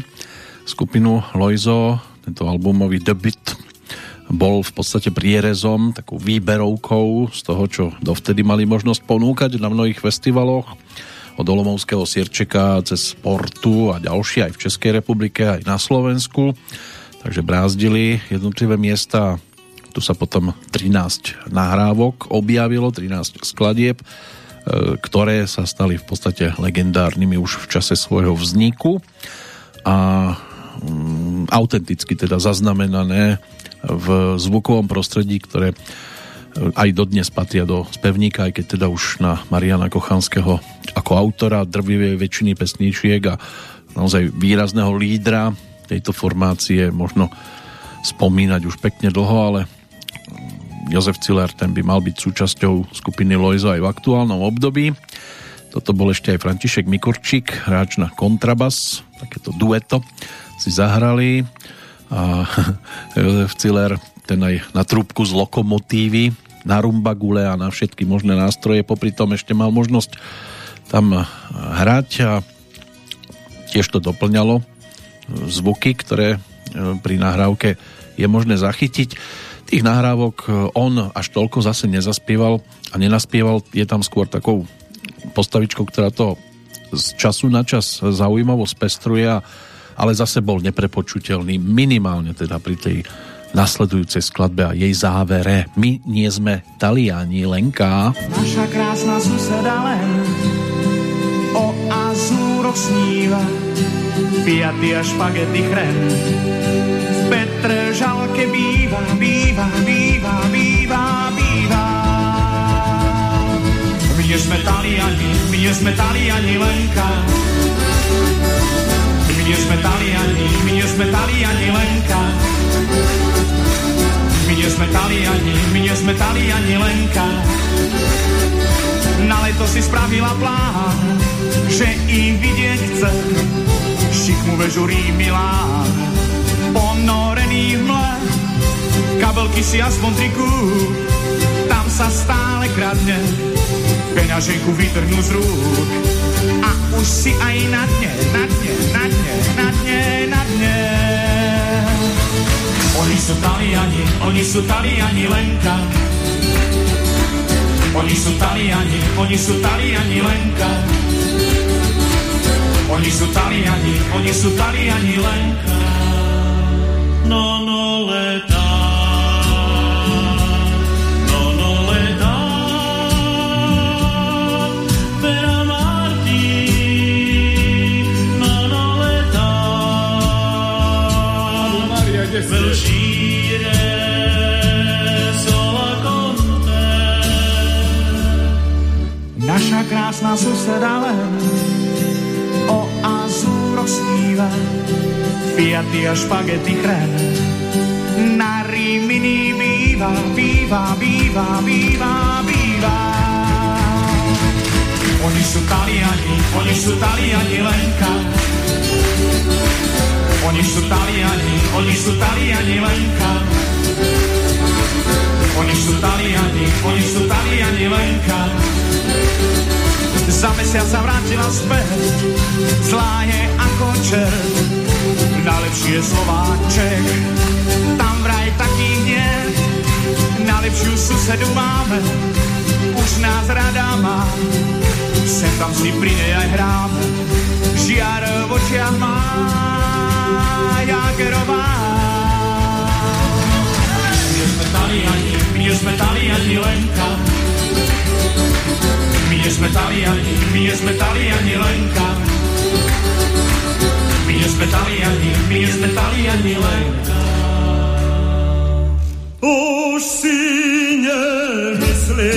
skupinu Loizo, tento albumový debut bol v podstate prierezom, takou výberovkou z toho, čo dovtedy mali možnosť ponúkať na mnohých festivaloch od Olomovského Sierčeka cez Portu a ďalšie aj v Českej republike, aj na Slovensku. Takže brázdili jednotlivé miesta. Tu sa potom 13 nahrávok objavilo, 13 skladieb, ktoré sa stali v podstate legendárnymi už v čase svojho vzniku a mm, autenticky teda zaznamenané v zvukovom prostredí, ktoré e, aj dodnes patria do spevníka, aj keď teda už na Mariana Kochanského ako autora drvivej väčšiny pesníčiek a naozaj výrazného lídra tejto formácie možno spomínať už pekne dlho, ale Jozef Ciller ten by mal byť súčasťou skupiny Loizo aj v aktuálnom období. Toto bol ešte aj František Mikorčík, hráč na kontrabas, takéto dueto si zahrali a Jozef Ciller ten aj na trúbku z lokomotívy, na rumbagule a na všetky možné nástroje, popri tom ešte mal možnosť tam hrať a tiež to doplňalo zvuky, ktoré e, pri nahrávke je možné zachytiť. Tých nahrávok e, on až toľko zase nezaspieval a nenaspieval, je tam skôr takou postavičkou, ktorá to z času na čas zaujímavo spestruje ale zase bol neprepočuteľný minimálne teda pri tej nasledujúcej skladbe a jej závere. My nie sme Taliani, Lenka. Naša krásna suseda len o azúroch sníva, piaty a špagety chren. V Petržalke býva, býva, býva, býva, býva. My sme Taliani, my sme Taliani, Lenka nie sme Taliani, my sme Taliani, Lenka. My sme Taliani, my sme Taliani, Lenka. Na leto si spravila plán, že ich vidieť chce. Šikmu vežurí Milán, ponorený v mle. Kabelky si aspoň triku, tam sa stále kradne. Peňaženku vytrhnú z rúk a už si aj na dne, na dne, na dne, na dne, na dne. Oni sú Taliani, oni sú Taliani, Lenka. Oni sú Taliani, oni sú Taliani, Lenka. Oni sú Taliani, oni sú Taliani, Lenka. No, no. Naša krásna suseda len o azúroch sníva, fiaty a špagety chren. Na Rimini býva, býva, býva, býva, býva. Oni sú Taliani, oni sú Taliani, Lenka. Oni sú Taliani, oni sú Taliani, Lenka. Oni sú Taliani, oni sú Taliani, Lenka. Za mesiac sa vrátila späť, zlá je ako čert. Najlepší je Slováček, tam vraj taký nie. Najlepšiu susedu máme, už nás rada má. Sem tam si pri nej aj hráme, žiar v očiach má Jagerová. My sme Taliani, my sme Taliani, Lenka. My sme Taliani, my sme Taliani, Lenka. My sme Taliani, my sme Taliani, Lenka. Už si nemyslíš,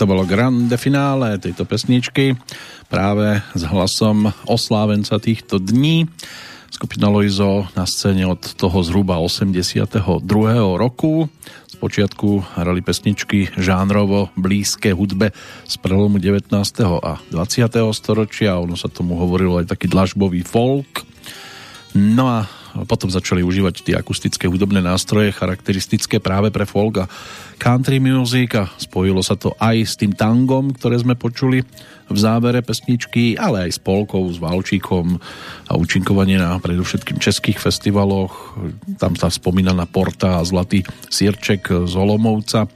to bolo grande finále tejto pesničky práve s hlasom oslávenca týchto dní. Skupina Loizo na scéne od toho zhruba 82. roku. Spočiatku hrali pesničky žánrovo blízke hudbe z prelomu 19. a 20. storočia. Ono sa tomu hovorilo aj taký dlažbový folk. No a potom začali užívať tie akustické hudobné nástroje charakteristické práve pre folk a country music a spojilo sa to aj s tým tangom, ktoré sme počuli v závere pesničky, ale aj s Polkou, s Valčíkom a účinkovanie na predovšetkým českých festivaloch. Tam tá spomínaná Porta a Zlatý Sirček z Olomovca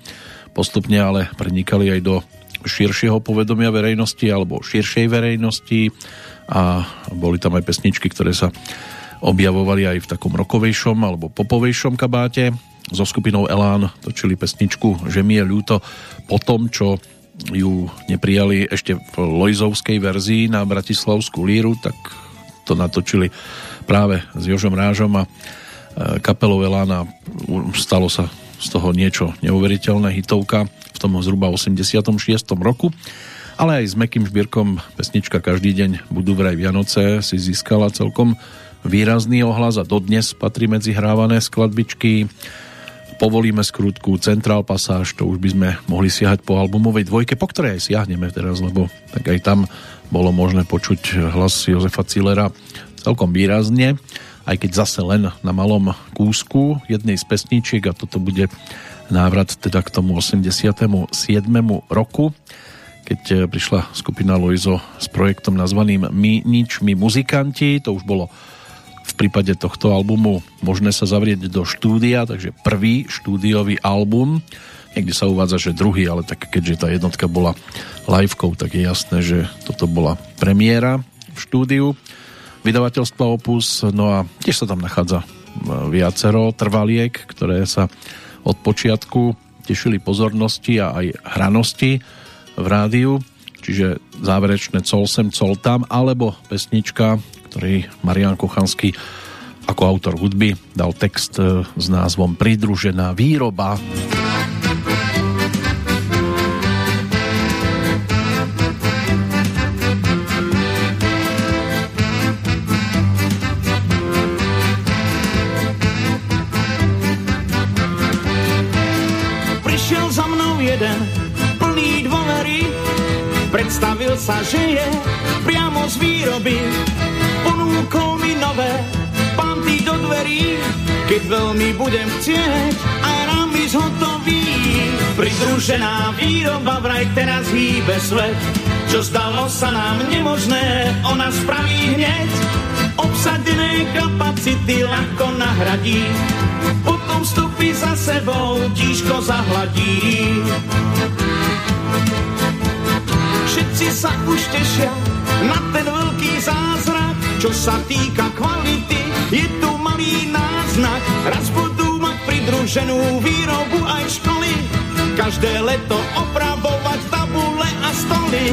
postupne ale prenikali aj do širšieho povedomia verejnosti alebo širšej verejnosti a boli tam aj pesničky, ktoré sa objavovali aj v takom rokovejšom alebo popovejšom kabáte. So skupinou Elán točili pesničku Že mi je ľúto po tom, čo ju neprijali ešte v Lojzovskej verzii na Bratislavskú líru, tak to natočili práve s Jožom Rážom a e, kapelou Elána stalo sa z toho niečo neuveriteľné hitovka v tom zhruba 86. roku ale aj s Mekým Žbírkom pesnička Každý deň budú vraj Vianoce si získala celkom výrazný ohlas a dodnes patrí medzi hrávané skladbičky. Povolíme skrutku, Central Passage, to už by sme mohli siahať po albumovej dvojke, po ktorej siahneme teraz, lebo tak aj tam bolo možné počuť hlas Jozefa Cilera celkom výrazne, aj keď zase len na malom kúsku jednej z pesničiek a toto bude návrat teda k tomu 87. roku keď prišla skupina Loizo s projektom nazvaným My nič, my muzikanti, to už bolo v prípade tohto albumu možné sa zavrieť do štúdia, takže prvý štúdiový album, niekde sa uvádza, že druhý, ale tak keďže tá jednotka bola livekou, tak je jasné, že toto bola premiéra v štúdiu. Vydavateľstva Opus, no a tiež sa tam nachádza e, viacero trvaliek, ktoré sa od počiatku tešili pozornosti a aj hranosti v rádiu, čiže záverečné col sem, col tam, alebo pesnička ktorý Marian Kochanský ako autor hudby dal text e, s názvom Pridružená výroba. Prišiel za mnou jeden plný dôvery, predstavil sa, že je keď veľmi budem chcieť, aj rámy zhotový. Pridružená výroba vraj teraz hýbe svet, čo zdalo sa nám nemožné, ona spraví hneď. Obsadené kapacity ľahko nahradí, potom stupy za sebou, tížko zahladí. Všetci sa už tešia na ten veľký zázrak, čo sa týka kvality, je tu malý náznak. Raz budú mať pridruženú výrobu aj školy, každé leto opravovať tabule a stoly.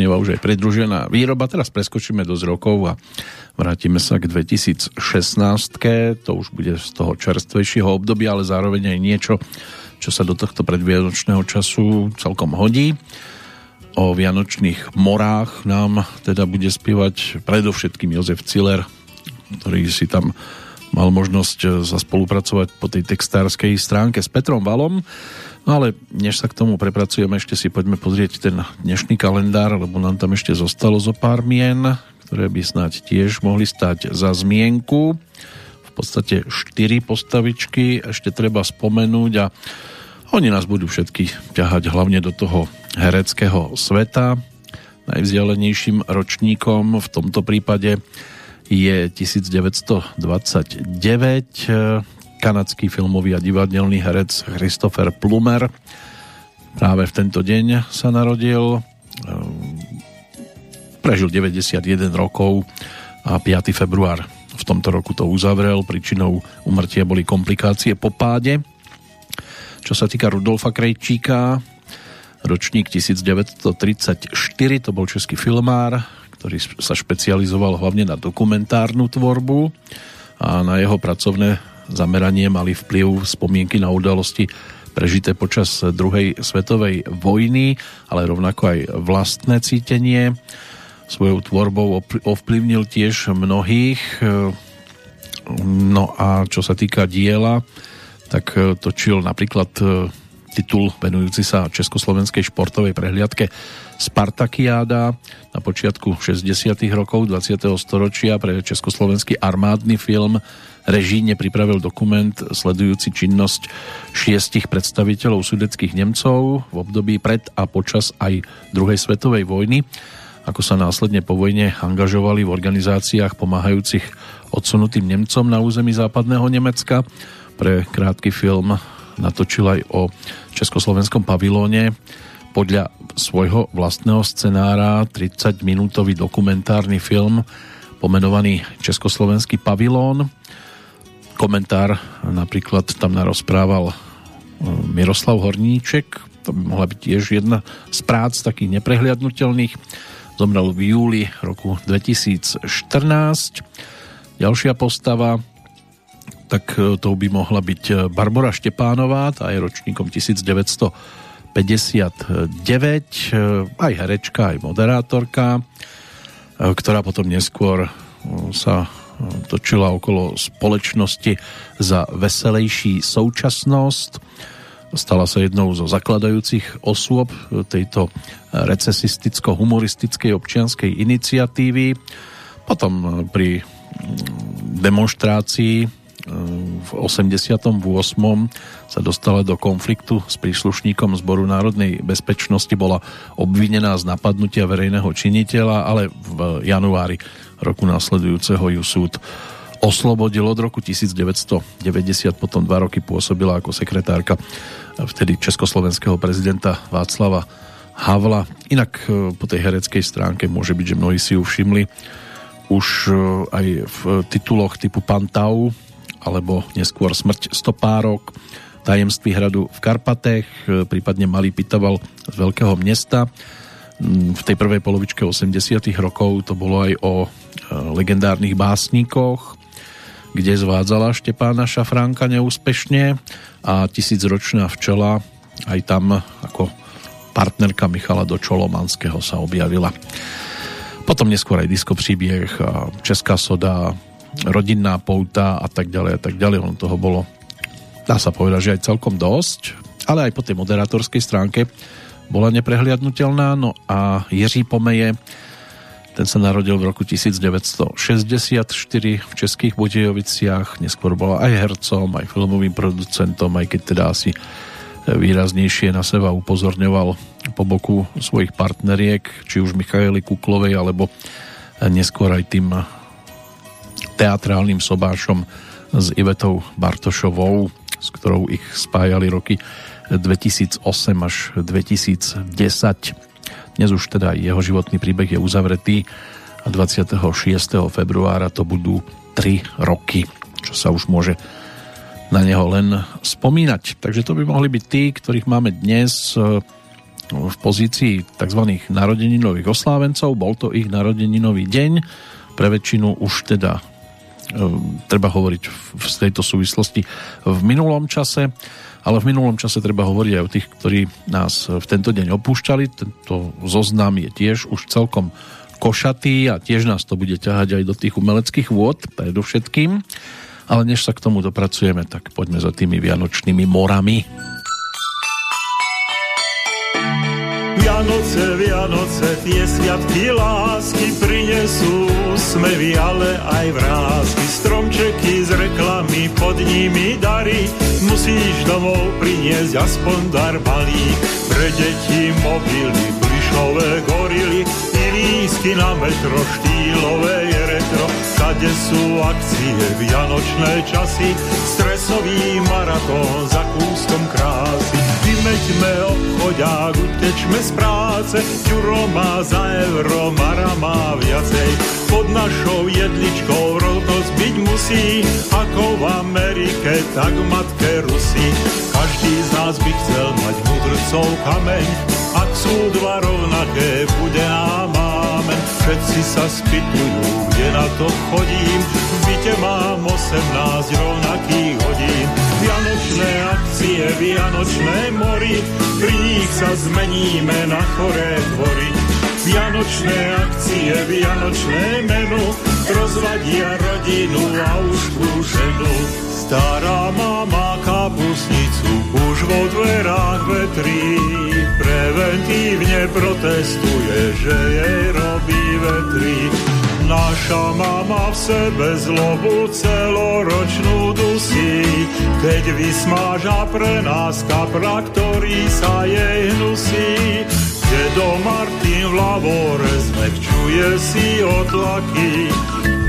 Doznieva už aj predružená výroba. Teraz preskočíme dosť rokov a vrátime sa k 2016. To už bude z toho čerstvejšieho obdobia, ale zároveň aj niečo, čo sa do tohto predvianočného času celkom hodí. O vianočných morách nám teda bude spievať predovšetkým Jozef Ciller, ktorý si tam mal možnosť zaspolupracovať po tej textárskej stránke s Petrom Valom. No ale než sa k tomu prepracujeme, ešte si poďme pozrieť ten dnešný kalendár, lebo nám tam ešte zostalo zo pár mien, ktoré by snáď tiež mohli stať za zmienku. V podstate štyri postavičky ešte treba spomenúť a oni nás budú všetky ťahať hlavne do toho hereckého sveta. Najvzdialenejším ročníkom v tomto prípade je 1929 kanadský filmový a divadelný herec Christopher Plumer. Práve v tento deň sa narodil. Ehm, prežil 91 rokov a 5. február v tomto roku to uzavrel. Príčinou umrtia boli komplikácie po páde. Čo sa týka Rudolfa Krejčíka, ročník 1934, to bol český filmár, ktorý sa špecializoval hlavne na dokumentárnu tvorbu a na jeho pracovné zameranie mali vplyv spomienky na udalosti prežité počas druhej svetovej vojny, ale rovnako aj vlastné cítenie. Svojou tvorbou ovplyvnil tiež mnohých. No a čo sa týka diela, tak točil napríklad titul venujúci sa Československej športovej prehliadke Spartakiáda na počiatku 60. rokov 20. storočia pre československý armádny film režíne pripravil dokument sledujúci činnosť šiestich predstaviteľov sudeckých Nemcov v období pred a počas aj druhej svetovej vojny, ako sa následne po vojne angažovali v organizáciách pomáhajúcich odsunutým Nemcom na území západného Nemecka. Pre krátky film natočil aj o československom pavilóne podľa svojho vlastného scenára 30-minútový dokumentárny film pomenovaný Československý pavilón komentár napríklad tam narozprával e, Miroslav Horníček, to by mohla byť tiež jedna z prác takých neprehliadnutelných. Zomrel v júli roku 2014. Ďalšia postava, tak e, to by mohla byť e, Barbara Štepánová, tá je ročníkom 1959, aj herečka, aj moderátorka, ktorá potom neskôr sa točila okolo spoločnosti za veselejší současnosť. Stala sa jednou zo zakladajúcich osôb tejto recesisticko-humoristickej občianskej iniciatívy. Potom pri demonstrácii v 88. sa dostala do konfliktu s príslušníkom Zboru národnej bezpečnosti, bola obvinená z napadnutia verejného činiteľa, ale v januári roku následujúceho ju súd oslobodil od roku 1990, potom dva roky pôsobila ako sekretárka vtedy československého prezidenta Václava Havla. Inak e, po tej hereckej stránke môže byť, že mnohí si ju všimli už e, aj v tituloch typu Pantau alebo neskôr Smrť stopárok, Tajemství hradu v Karpatech, e, prípadne Malý pitaval z veľkého mesta. Mm, v tej prvej polovičke 80 rokov to bolo aj o legendárnych básnikoch, kde zvádzala Štepána Šafránka neúspešne a tisícročná včela aj tam ako partnerka Michala do Čolomanského sa objavila. Potom neskôr aj disko príbieh, Česká soda, rodinná pouta a tak ďalej a tak ďalej. On toho bolo, dá sa povedať, že aj celkom dosť, ale aj po tej moderátorskej stránke bola neprehliadnutelná. No a Jiří Pomeje ten sa narodil v roku 1964 v Českých Budejoviciach, neskôr bola aj hercom, aj filmovým producentom, aj keď teda asi výraznejšie na seba upozorňoval po boku svojich partneriek, či už Michaeli Kuklovej, alebo neskôr aj tým teatrálnym sobášom s Ivetou Bartošovou, s ktorou ich spájali roky 2008 až 2010. Dnes už teda jeho životný príbeh je uzavretý a 26. februára to budú 3 roky, čo sa už môže na neho len spomínať. Takže to by mohli byť tí, ktorých máme dnes. v pozícii tzv. narodeninových oslávencov. Bol to ich narodeninový deň. Pre väčšinu už teda e, treba hovoriť v tejto súvislosti v minulom čase, ale v minulom čase treba hovoriť aj o tých, ktorí nás v tento deň opúšťali. Tento zoznam je tiež už celkom košatý a tiež nás to bude ťahať aj do tých umeleckých vôd predovšetkým. Ale než sa k tomu dopracujeme, tak poďme za tými vianočnými morami. Vianoce, Vianoce, tie sviatky lásky prinesú smevy, ale aj vrázky. Stromčeky z reklamy, pod nimi dary, musíš domov priniesť aspoň dar malý. Pre deti mobily, plišové gorily, lísky na metro, štýlové je retro. Kade sú akcie, vianočné časy, stresový maratón za kúskom krásy. Vymeďme obchodák, utečme z práce, Ďuro má za euro, Mara má viacej. Pod našou jedličkou rovnosť byť musí, ako v Amerike, tak v matke Rusy. Každý z nás by chcel mať mudrcov kameň, ak sú dva rovnaké, bude nám amen. Všetci sa spýtujú, kde na to chodím, v byte mám 18 rovnakých hodín. Vianočné akcie, vianočné mori, pri nich sa zmeníme na choré dvory. Vianočné akcie, vianočné menu, rozvadia rodinu a už ženu. Stará mama kapusnicu už vo dverách vetrí, preventívne protestuje, že jej robí vetrí. Naša mama v sebe zlobu celoročnú dusí, keď vysmáža pre nás kapra, ktorý sa jej hnusí. Dedo Martin v lavore zmekčuje si otlaky,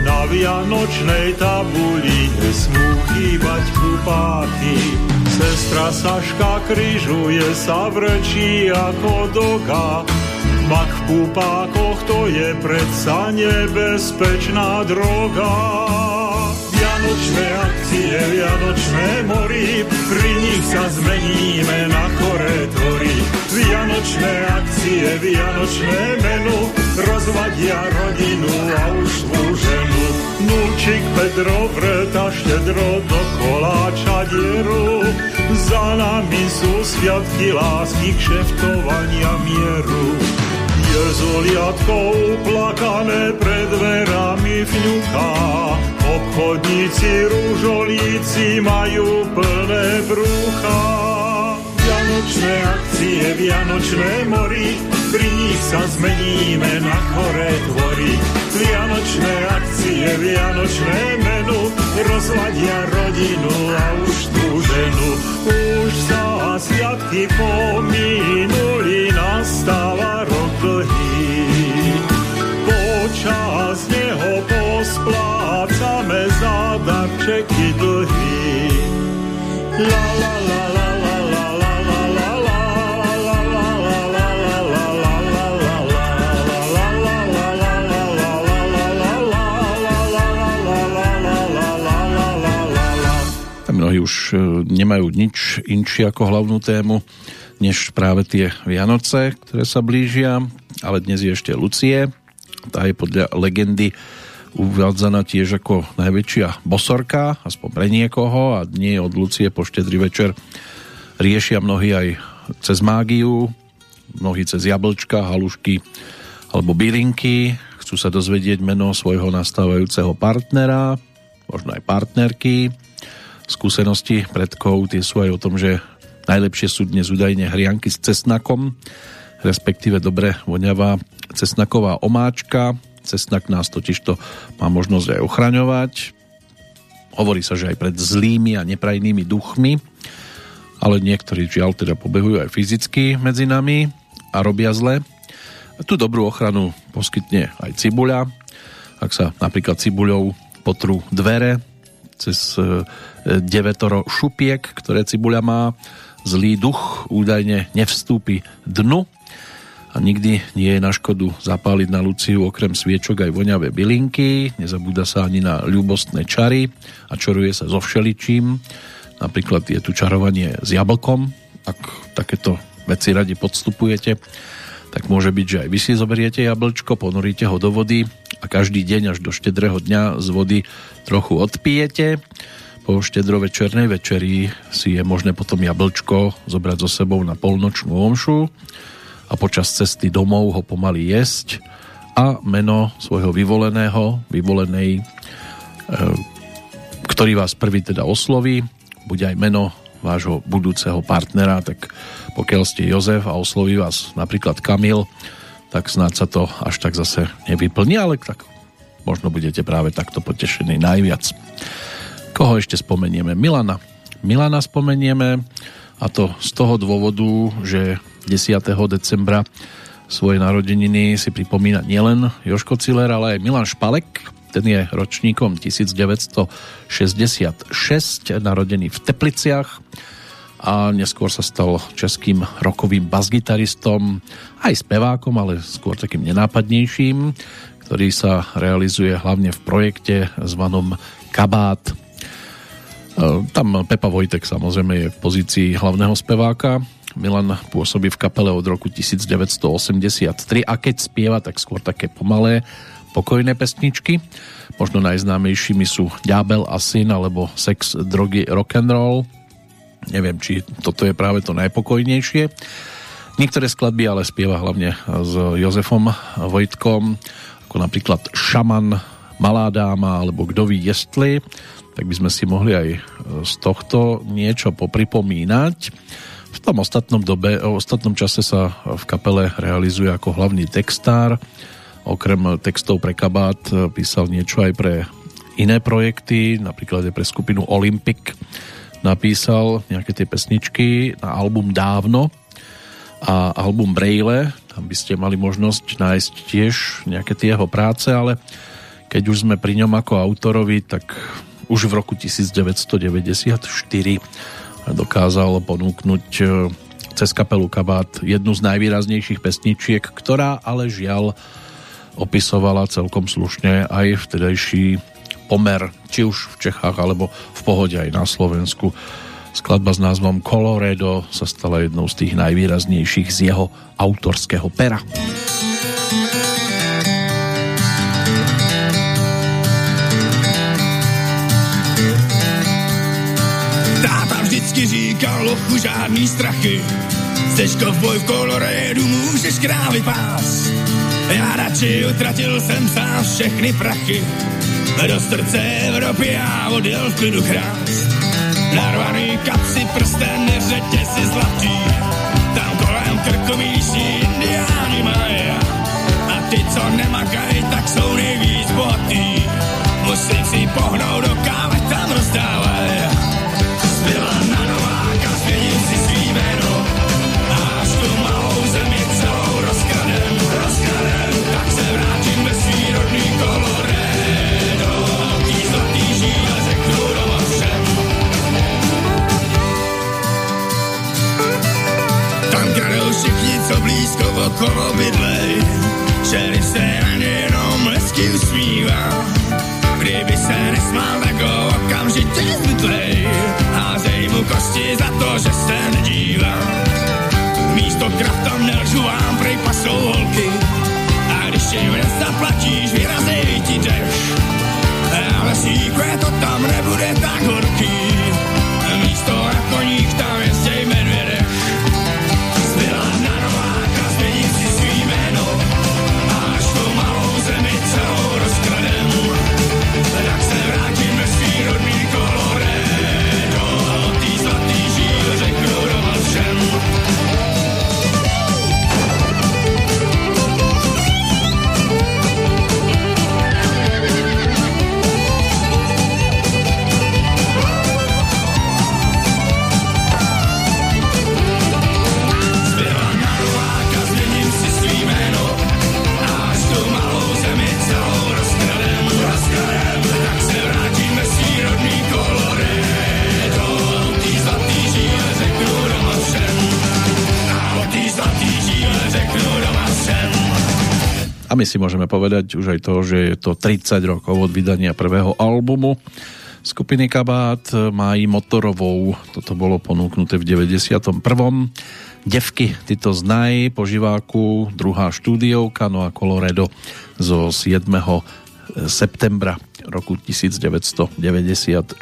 na vianočnej tabuli nesmú chýbať kupáky. Sestra Saška kryžuje sa vrčí ako doga, Mak v púpákoch to je predsa nebezpečná droga. Vianočné akcie, vianočné mori, pri nich sa zmeníme na choré tvory. Vianočné akcie, vianočné menu, rozvadia rodinu a už ženu. Núčik Pedro vreta štedro do koláča dieru, za nami sú sviatky lásky, kšeftovania mieru. Papier s oliadkou plakané pred dverami fňuká. Obchodníci, rúžolíci majú plné brucha. Vianočné akcie, vianočné mori, pri nich sa zmeníme na choré tvory. Vianočné akcie, vianočné menu, rozladia rodinu a už tú ženu. Už sa sviatky pominuli, nastáva rok dlhý. Počas neho posplácame za darčeky dlhý. La už e, nemajú nič inšie ako hlavnú tému, než práve tie Vianoce, ktoré sa blížia, ale dnes je ešte Lucie. Tá je podľa legendy uvádzaná tiež ako najväčšia bosorka, aspoň pre niekoho a dnie od Lucie po štedrý večer riešia mnohí aj cez mágiu, mnohí cez jablčka, halušky alebo bylinky, chcú sa dozvedieť meno svojho nastávajúceho partnera, možno aj partnerky. Skúsenosti predkov tie sú aj o tom, že najlepšie sú dnes údajne hrianky s cesnakom, respektíve dobre voňavá cesnaková omáčka. Cesnak nás totižto má možnosť aj ochraňovať. Hovorí sa, že aj pred zlými a neprajnými duchmi, ale niektorí žiaľ teda pobehujú aj fyzicky medzi nami a robia zle. Tú dobrú ochranu poskytne aj cibuľa. Ak sa napríklad cibuľou potrú dvere cez e, devetoro šupiek, ktoré cibuľa má, zlý duch údajne nevstúpi dnu a nikdy nie je na škodu zapáliť na Luciu okrem sviečok aj voňavé bylinky, nezabúda sa ani na ľubostné čary a čaruje sa so všeličím. Napríklad je tu čarovanie s jablkom, ak takéto veci radi podstupujete, tak môže byť, že aj vy si zoberiete jablčko, ponoríte ho do vody a každý deň až do štedrého dňa z vody trochu odpijete. Po štedrovečernej večeri si je možné potom jablčko zobrať so sebou na polnočnú omšu a počas cesty domov ho pomaly jesť a meno svojho vyvoleného, vyvolenej, e, ktorý vás prvý teda osloví, bude aj meno vášho budúceho partnera, tak pokiaľ ste Jozef a osloví vás napríklad Kamil, tak snáď sa to až tak zase nevyplní, ale tak možno budete práve takto potešení najviac. Koho ešte spomenieme? Milana. Milana spomenieme a to z toho dôvodu, že 10. decembra svoje narodeniny si pripomína nielen Joško Ciller, ale aj Milan Špalek. Ten je ročníkom 1966, narodený v Tepliciach a neskôr sa stal českým rokovým basgitaristom, aj spevákom, ale skôr takým nenápadnejším, ktorý sa realizuje hlavne v projekte zvanom Kabát. E, tam Pepa Vojtek samozrejme je v pozícii hlavného speváka, Milan pôsobí v kapele od roku 1983 a keď spieva, tak skôr také pomalé, pokojné pesničky. Možno najznámejšími sú Ďábel a syn alebo Sex, drogy, rock and roll. Neviem, či toto je práve to najpokojnejšie. Niektoré skladby ale spieva hlavne s Jozefom Vojtkom, ako napríklad Šaman, Malá dáma alebo Kdo ví jestli, tak by sme si mohli aj z tohto niečo popripomínať. V tom ostatnom, dobe, v ostatnom čase sa v kapele realizuje ako hlavný textár. Okrem textov pre kabát písal niečo aj pre iné projekty, napríklad aj pre skupinu Olympic napísal nejaké tie pesničky na album Dávno a album Braille, tam by ste mali možnosť nájsť tiež nejaké tie jeho práce, ale keď už sme pri ňom ako autorovi, tak už v roku 1994 dokázal ponúknuť e, cez kapelu Kabát jednu z najvýraznejších pesničiek, ktorá ale žiaľ opisovala celkom slušne aj vtedajší pomer, či už v Čechách alebo v pohode aj na Slovensku. Skladba s názvom Coloredo sa stala jednou z tých najvýraznejších z jeho autorského pera. vždycky říkal lochu žádný strachy. Chceš kovboj v kolorédu, můžeš krávy pás. Já radši utratil jsem sám všechny prachy. Do srdce Evropy já odjel v klidu krást. Narvaný kapsy, prsten, řetězy zlatý. Povedať už aj to, že je to 30 rokov od vydania prvého albumu skupiny Kabát, i motorovou, toto bolo ponúknuté v 91. Devky, ty to znaj, po živáku, druhá štúdiovka, no a Coloredo zo 7. septembra roku 1994,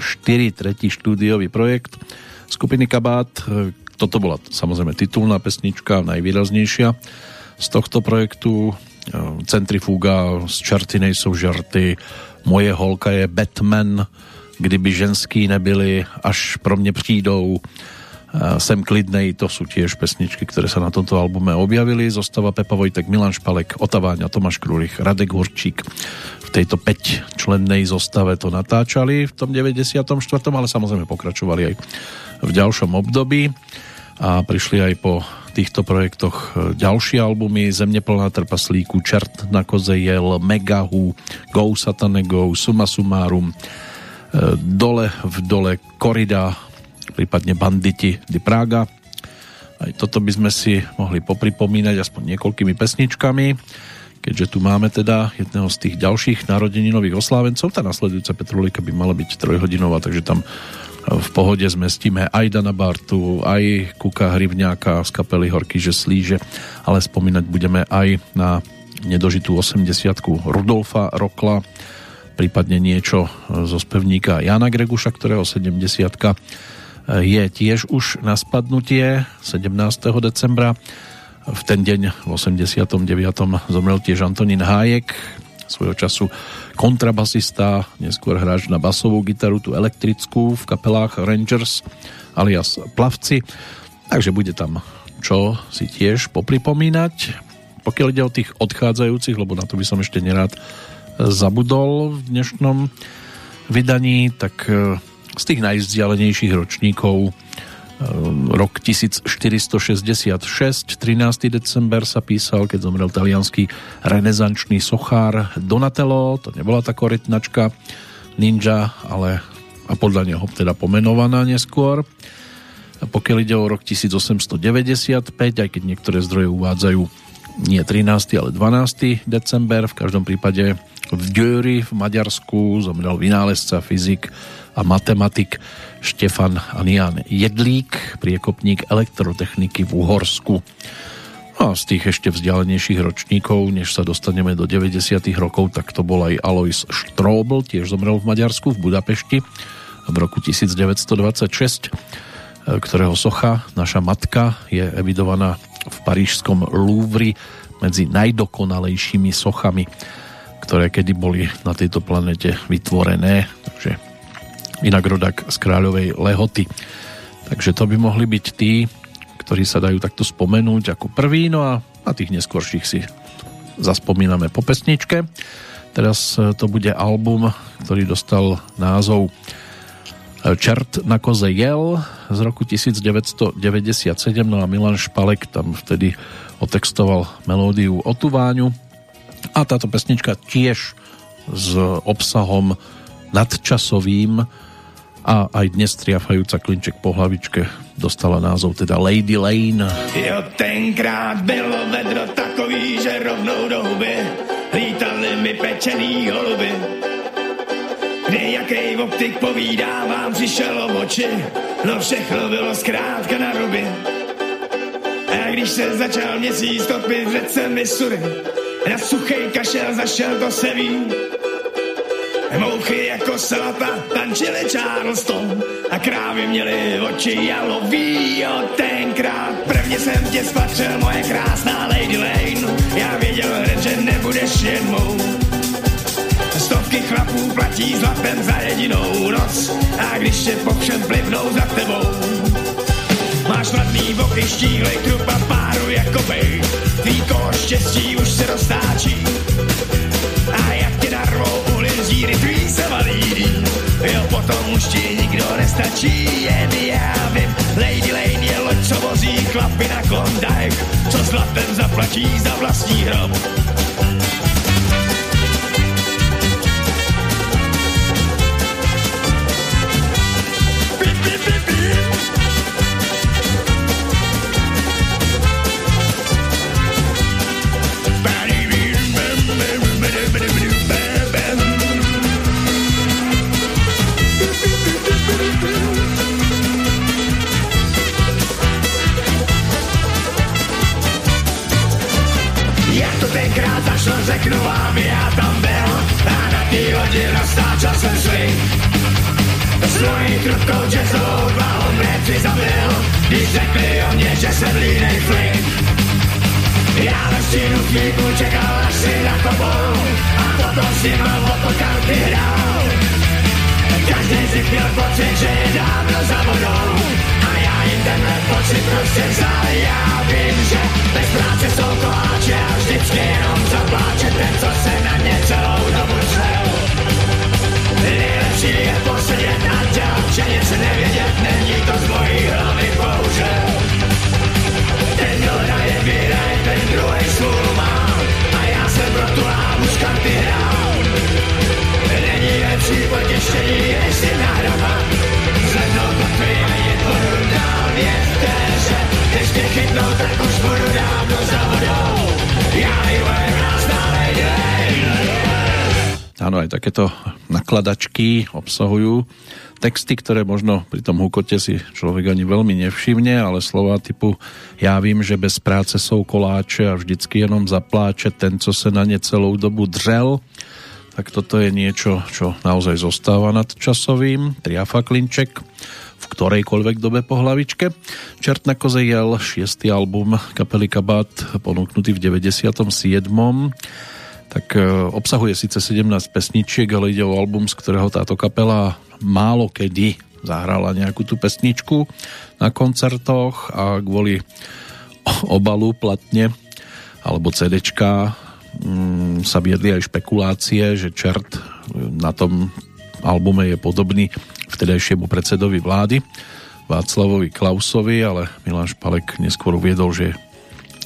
tretí štúdiový projekt skupiny Kabát. Toto bola samozrejme titulná pesnička, najvýraznejšia z tohto projektu. Centrifuga z Čartinej sú žarty, Moje holka je Batman, Kdyby ženský nebyli, až pro mne přijdou Sem klidnej, to sú tiež pesničky, ktoré sa na tomto albume objavili. Zostava Pepa Vojtek, Milan Špalek, Otaváňa, Tomáš Krúlich, Radek Horčík. V tejto 5 člennej zostave to natáčali v tom 94. ale samozrejme pokračovali aj v ďalšom období a prišli aj po týchto projektoch ďalšie albumy Země plná trpaslíku, Čert na koze jel, Megahu, Go Satane Go, Suma Sumarum, Dole v dole, Korida, prípadne Banditi di Praga. Aj toto by sme si mohli popripomínať aspoň niekoľkými pesničkami, keďže tu máme teda jedného z tých ďalších narodeninových oslávencov. Tá nasledujúca Petrolika by mala byť trojhodinová, takže tam v pohode zmestíme aj Dana Bartu, aj Kuka Hrivňáka z kapely Horky, že slíže, ale spomínať budeme aj na nedožitú 80 Rudolfa Rokla, prípadne niečo zo spevníka Jana Greguša, ktorého 70 je tiež už na spadnutie 17. decembra. V ten deň v 89. zomrel tiež Antonín Hájek, svojho času kontrabasista, neskôr hráč na basovú gitaru, tú elektrickú v kapelách Rangers alias Plavci. Takže bude tam čo si tiež popripomínať. Pokiaľ ide o tých odchádzajúcich, lebo na to by som ešte nerád zabudol v dnešnom vydaní, tak z tých najvzdialenejších ročníkov rok 1466, 13. december sa písal, keď zomrel talianský renesančný sochár Donatello, to nebola tá korytnačka ninja, ale a podľa neho teda pomenovaná neskôr. Pokiaľ ide o rok 1895, aj keď niektoré zdroje uvádzajú nie 13. ale 12. december, v každom prípade v Győri v Maďarsku zomrel vynálezca, fyzik a matematik Štefan Anian Jedlík, priekopník elektrotechniky v Uhorsku. A z tých ešte vzdialenejších ročníkov, než sa dostaneme do 90. rokov, tak to bol aj Alois Strobl, tiež zomrel v Maďarsku, v Budapešti v roku 1926, ktorého socha, naša matka, je evidovaná v parížskom Louvre medzi najdokonalejšími sochami, ktoré kedy boli na tejto planete vytvorené. Takže inak rodak z Kráľovej Lehoty. Takže to by mohli byť tí, ktorí sa dajú takto spomenúť ako prvý, no a na tých neskôrších si zaspomíname po pesničke. Teraz e, to bude album, ktorý dostal názov Čert na koze jel z roku 1997, no a Milan Špalek tam vtedy otextoval melódiu o Tuváňu a táto pesnička tiež s obsahom nadčasovým a aj dnes triafajúca klinček po hlavičke dostala názov teda Lady Lane. Jo, tenkrát bylo vedro takový, že rovnou do huby lítali mi pečený holuby. Nejakej optik povídá, vám přišel o oči, no všechno bylo zkrátka na ruby. A když se začal měsíc topit, řekl se mi sury, na suchej kašel zašel, to se ví. Mouchy jako salata tančili Charleston a krávy měly oči jalový. Jo, tenkrát prvně jsem tě spatřil, moje krásná Lady Lane. Já věděl hned, že nebudeš jednou. Stovky chlapů platí zlatem za jedinou noc a když se po všem plivnou za tebou. Máš mladný boky, štíhlej trupa páru jako bej. Tvý štěstí už se roztáčí. A jak tě narvou díry tvý se valídy. Jo, potom už ti nikdo nestačí, jen já vím. Lady Lane je loď, co vozí chlapy na Klondike, co zlatem zaplatí za vlastní hrob. tenkrát, až to řeknu vám, já tam byl. A na tý hodin roztáčel jsem svý Svojí trubkou jazzovou dvahou mě přizabil, když řekli o mě, že jsem línej fling. Já ve stínu chvíľku čekal, až si na kopou a potom s nima o to karty hrál. Každý z nich měl pocit, že je dávno za vodou a já jim tenhle pocit prostě vzal. Já vím, že bez práce jsou koláče a vždycky jenom zapláče ten, co se na ně celou dobu třel. Nejlepší je posedět a dělat, že nic nevědět, není to z mojí hlavy bohužel. Ten, kdo hraje, vyhraje, ten druhej smůlu má a já jsem pro tu lávu z karty hrál. Není lepší potěšení, než si nahravat. Áno, aj takéto nakladačky obsahujú texty, ktoré možno pri tom hukote si človek ani veľmi nevšimne, ale slova typu ja vím, že bez práce sú koláče a vždycky jenom zapláče ten, co se na ne celou dobu dřel, tak toto je niečo, čo naozaj zostáva nad časovým. Triafa Klinček v ktorejkoľvek dobe po hlavičke. Čert na koze jel, šiestý album kapely Kabát, ponúknutý v 97 tak e, obsahuje síce 17 pesničiek, ale ide o album, z ktorého táto kapela málo kedy zahrala nejakú tú pesničku na koncertoch a kvôli obalu platne alebo CDčka mm, sa viedli aj špekulácie, že čert na tom albume je podobný vtedajšiemu predsedovi vlády Václavovi Klausovi, ale Milan Špalek neskôr uviedol, že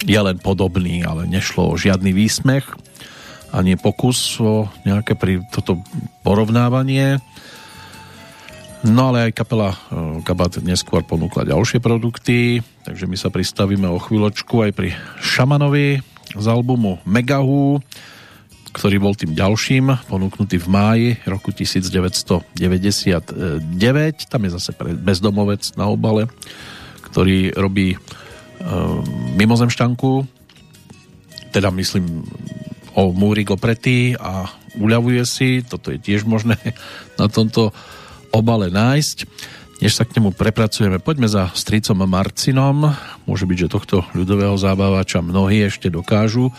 je len podobný, ale nešlo o žiadny výsmech ani pokus o nejaké pri toto porovnávanie. No ale aj kapela e, Kabat neskôr ponúkla ďalšie produkty, takže my sa pristavíme o chvíľočku aj pri Šamanovi z albumu Megahu, ktorý bol tým ďalším, ponúknutý v máji roku 1999. Tam je zase bezdomovec na obale, ktorý robí e, mimozemšťanku, teda myslím o múrik opretý a uľavuje si, toto je tiež možné na tomto obale nájsť. Než sa k nemu prepracujeme, poďme za stricom Marcinom. Môže byť, že tohto ľudového zábavača mnohí ešte dokážu e,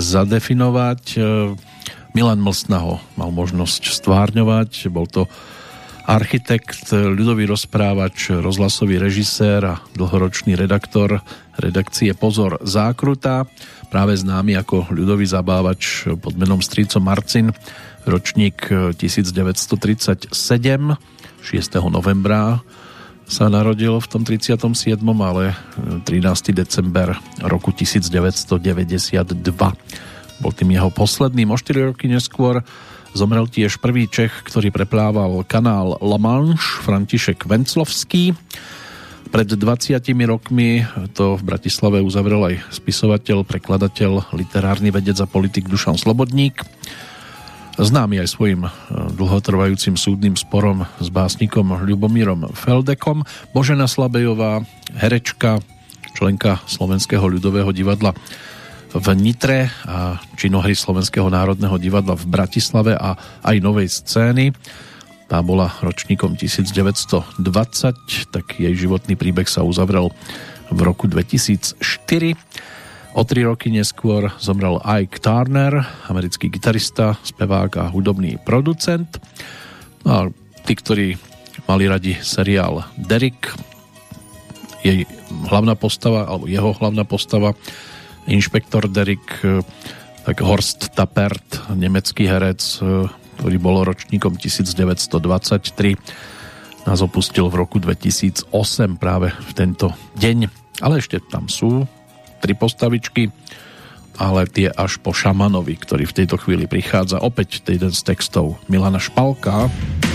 zadefinovať. E, Milan Mlsna ho mal možnosť stvárňovať, bol to architekt, ľudový rozprávač, rozhlasový režisér a dlhoročný redaktor redakcie Pozor Zákruta práve známy ako ľudový zabávač pod menom Strico Marcin, ročník 1937, 6. novembra sa narodil v tom 37., ale 13. december roku 1992 bol tým jeho posledným. O 4 roky neskôr zomrel tiež prvý Čech, ktorý preplával kanál La Manche, František Venclovský. Pred 20 rokmi to v Bratislave uzavrel aj spisovateľ, prekladateľ, literárny vedec a politik Dušan Slobodník. Známy aj svojim e, dlhotrvajúcim súdnym sporom s básnikom Ľubomírom Feldekom. Božena Slabejová, herečka, členka Slovenského ľudového divadla v Nitre a činohry Slovenského národného divadla v Bratislave a aj novej scény tá bola ročníkom 1920, tak jej životný príbeh sa uzavrel v roku 2004. O tri roky neskôr zomrel Ike Turner, americký gitarista, spevák a hudobný producent. No a tí, ktorí mali radi seriál Derek, jej hlavná postava, alebo jeho hlavná postava, inšpektor Derek, tak Horst Tappert, nemecký herec, ktorý bol ročníkom 1923, nás opustil v roku 2008 práve v tento deň. Ale ešte tam sú tri postavičky, ale tie až po Šamanovi, ktorý v tejto chvíli prichádza. Opäť jeden z textov Milana Špalka. jak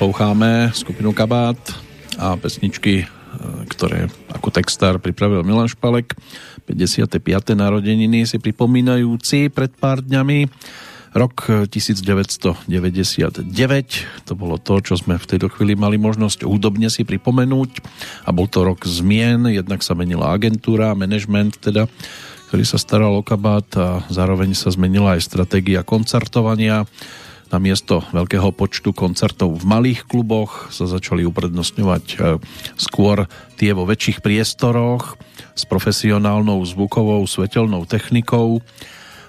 posloucháme skupinu Kabát a pesničky, e, ktoré ako textár pripravil Milan Špalek. 55. narodeniny si pripomínajúci pred pár dňami. Rok 1999, to bolo to, čo sme v tejto chvíli mali možnosť hudobne si pripomenúť a bol to rok zmien, jednak sa menila agentúra, management teda, ktorý sa staral o kabát a zároveň sa zmenila aj stratégia koncertovania. Na miesto veľkého počtu koncertov v malých kluboch sa začali uprednostňovať e, skôr tie vo väčších priestoroch s profesionálnou zvukovou svetelnou technikou.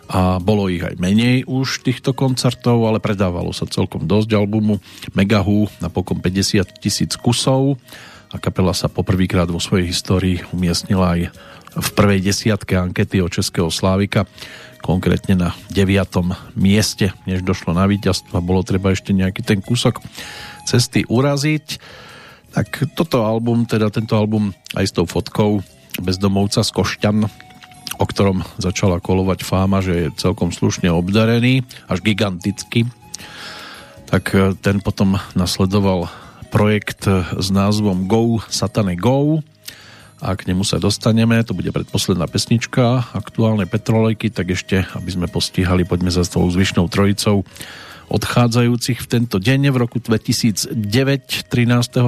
A bolo ich aj menej už týchto koncertov, ale predávalo sa celkom dosť albumu Megahu napokon 50 tisíc kusov. A kapela sa poprvýkrát vo svojej histórii umiestnila aj v prvej desiatke ankety o Českého Slávika konkrétne na 9. mieste, než došlo na víťazstvo. Bolo treba ešte nejaký ten kúsok cesty uraziť. Tak toto album, teda tento album aj s tou fotkou bezdomovca z Košťan, o ktorom začala kolovať fáma, že je celkom slušne obdarený, až giganticky, tak e, ten potom nasledoval projekt s názvom Go Satane Go, a k nemu sa dostaneme, to bude predposledná pesnička aktuálnej Petrolejky, tak ešte, aby sme postihali, poďme za tou zvyšnou trojicou odchádzajúcich v tento deň. V roku 2009, 13.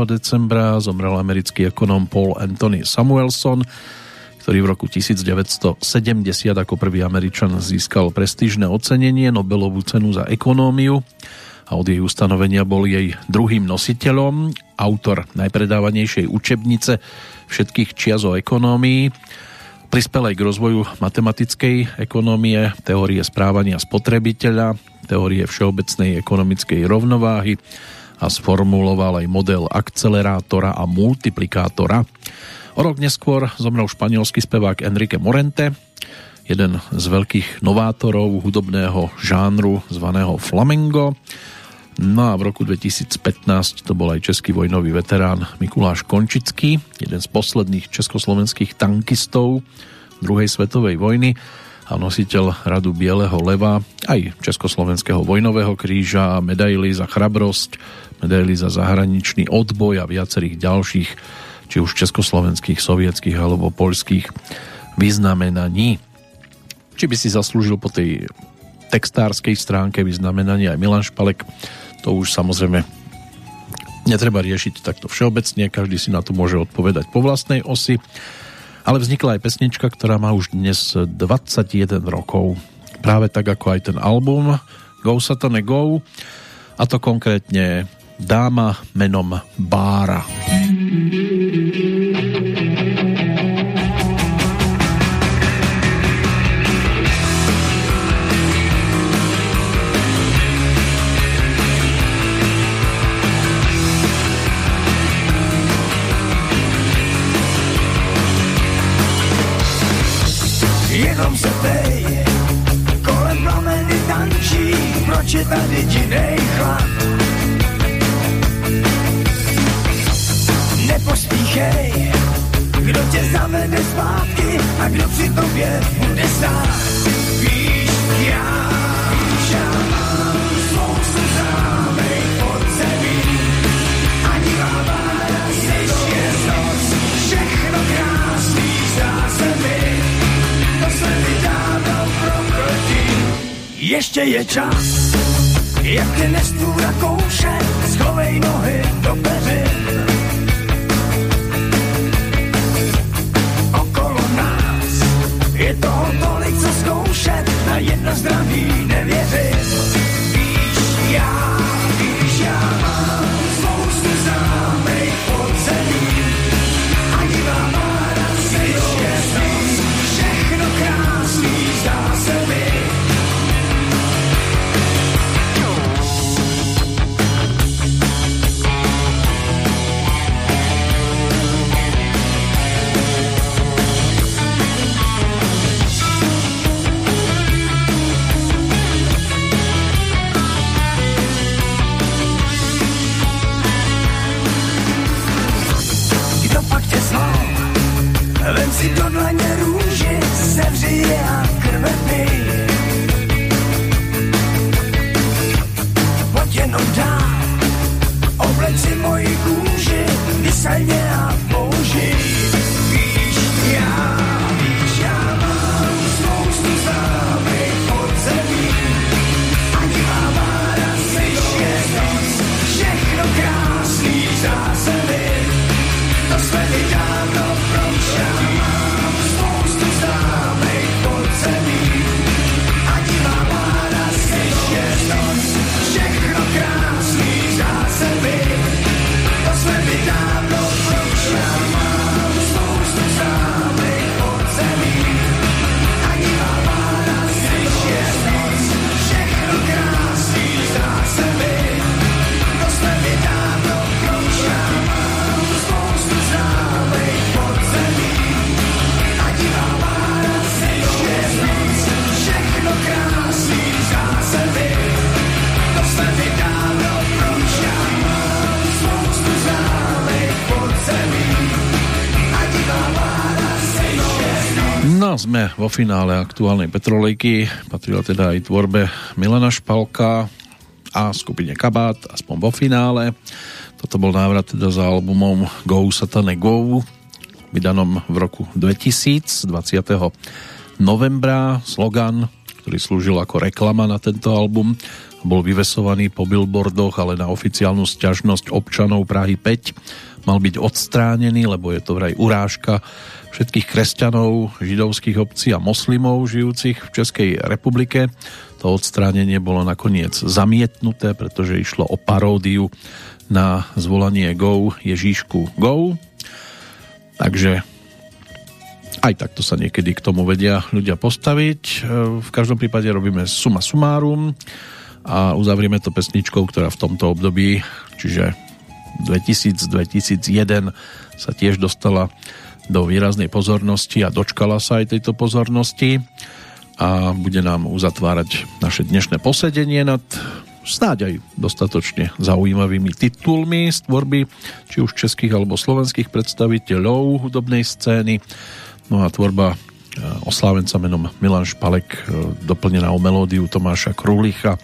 decembra, zomrel americký ekonóm Paul Anthony Samuelson, ktorý v roku 1970 ako prvý Američan získal prestížne ocenenie Nobelovú cenu za ekonómiu a od jej ustanovenia bol jej druhým nositeľom, autor najpredávanejšej učebnice všetkých čiaz o ekonómii, prispel aj k rozvoju matematickej ekonómie, teórie správania spotrebiteľa, teórie všeobecnej ekonomickej rovnováhy a sformuloval aj model akcelerátora a multiplikátora. O rok neskôr zomrel španielský spevák Enrique Morente, jeden z veľkých novátorov hudobného žánru zvaného flamengo. No a v roku 2015 to bol aj český vojnový veterán Mikuláš Končický, jeden z posledných československých tankistov druhej svetovej vojny a nositeľ radu Bieleho leva, aj Československého vojnového kríža, medaily za chrabrosť, medaily za zahraničný odboj a viacerých ďalších, či už československých, sovietských alebo poľských vyznamenaní. Či by si zaslúžil po tej textárskej stránke vyznamenania aj Milan Špalek, to už samozrejme netreba riešiť takto všeobecne, každý si na to môže odpovedať po vlastnej osi. Ale vznikla aj pesnička, ktorá má už dnes 21 rokov. Práve tak ako aj ten album Go Satane Go. A to konkrétne dáma menom Bára. Jenom je tady dinej chlad? Nepospíchej, kdo tě zavede zpátky a kdo při tobě bude stát. Víš, já, víš, já mám spoustu známej pod. Ani hlava, když je noc, mi. To se mi dávno prokletí. Ještě je čas, jak ty nestůra kouše, schovej nohy do peřin. okolo nás. Je toho tolik, co zkoušet, na jedno zdraví nevěřím. salvé No, sme vo finále aktuálnej Petrolejky. Patrila teda aj tvorbe Milana Špalka a skupine Kabát, aspoň vo finále. Toto bol návrat teda za albumom Go Satane Go, vydanom v roku 2000, 20. novembra. Slogan ktorý slúžil ako reklama na tento album. Bol vyvesovaný po billboardoch, ale na oficiálnu sťažnosť občanov Prahy 5 mal byť odstránený, lebo je to vraj urážka všetkých kresťanov, židovských obcí a moslimov žijúcich v Českej republike. To odstránenie bolo nakoniec zamietnuté, pretože išlo o paródiu na zvolanie Go Ježíšku Go. Takže aj takto sa niekedy k tomu vedia ľudia postaviť. E, v každom prípade robíme suma sumárum a uzavrieme to pesničkou, ktorá v tomto období, čiže 2000-2001 sa tiež dostala do výraznej pozornosti a dočkala sa aj tejto pozornosti. A bude nám uzatvárať naše dnešné posedenie nad snáď aj dostatočne zaujímavými titulmi z tvorby či už českých alebo slovenských predstaviteľov hudobnej scény. No a tvorba e, oslávenca menom Milan Špalek e, doplnená o melódiu Tomáša Krulicha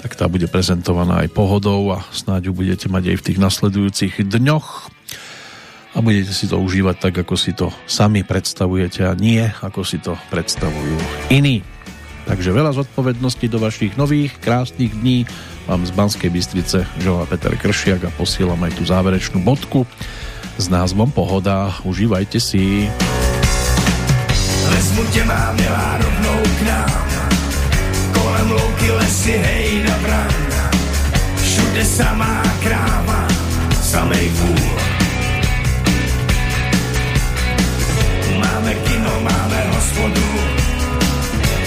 tak tá bude prezentovaná aj pohodou a snáď ju budete mať aj v tých nasledujúcich dňoch a budete si to užívať tak, ako si to sami predstavujete a nie, ako si to predstavujú iní. Takže veľa zodpovedností do vašich nových, krásnych dní vám z Banskej Bystrice želá Peter Kršiak a posielam aj tú záverečnú bodku s názvom Pohoda. Užívajte si. Vezmu tě má milá rovnou k nám Kolem louky lesy, hej na bran Všude samá kráva, samej vůl Máme kino, máme hospodu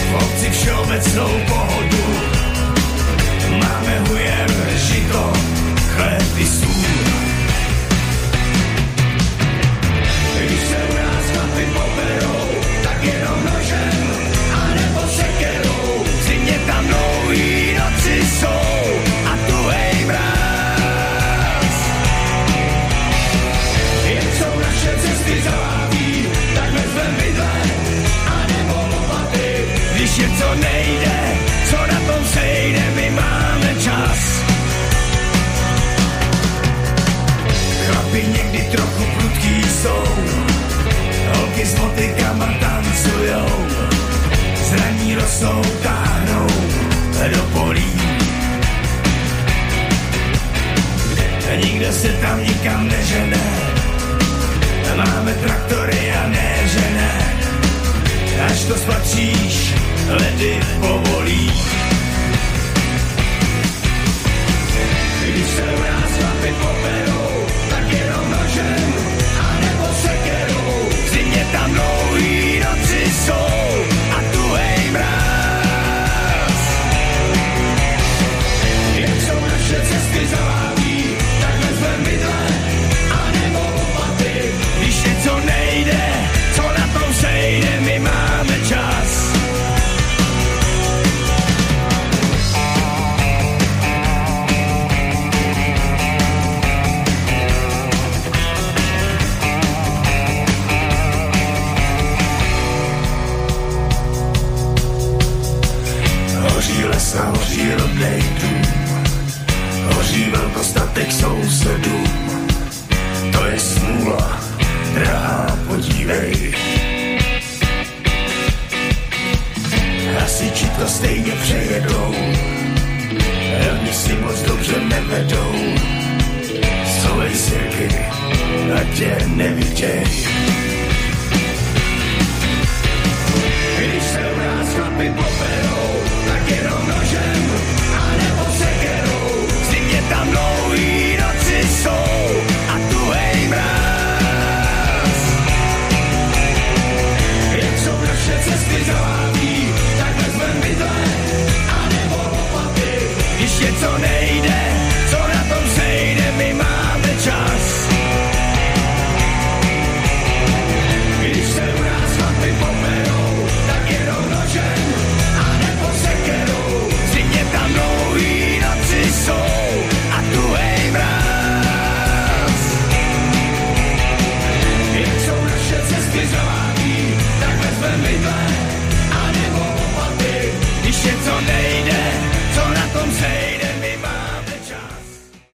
V obci všeobecnou pohodu. Máme hujer, žito, chléb i sůl Něco nejde, co na tom sejde, my máme čas. Chlapi někdy trochu prudký jsou, holky s motykama tancujou, zraní rosou, táhnou do polí. Nikdo se tam nikam nežene, máme traktory a ne až to spatříš, ledy povolí. Když se u nás chlapi poperou, tak jenom nožem, anebo sekerou. Zimě tam dlouhý noci jsou sousedů. To je smůla, drahá, podívej. Hasiči to stejně přejedou, oni si moc dobře nevedou. Schovej sirky, ať tě neviděj. Když se u nás chlapi poperou, tak jenom nožem, zavábí, tak vezmem bydle, anebo lopaty. Když něco nejde,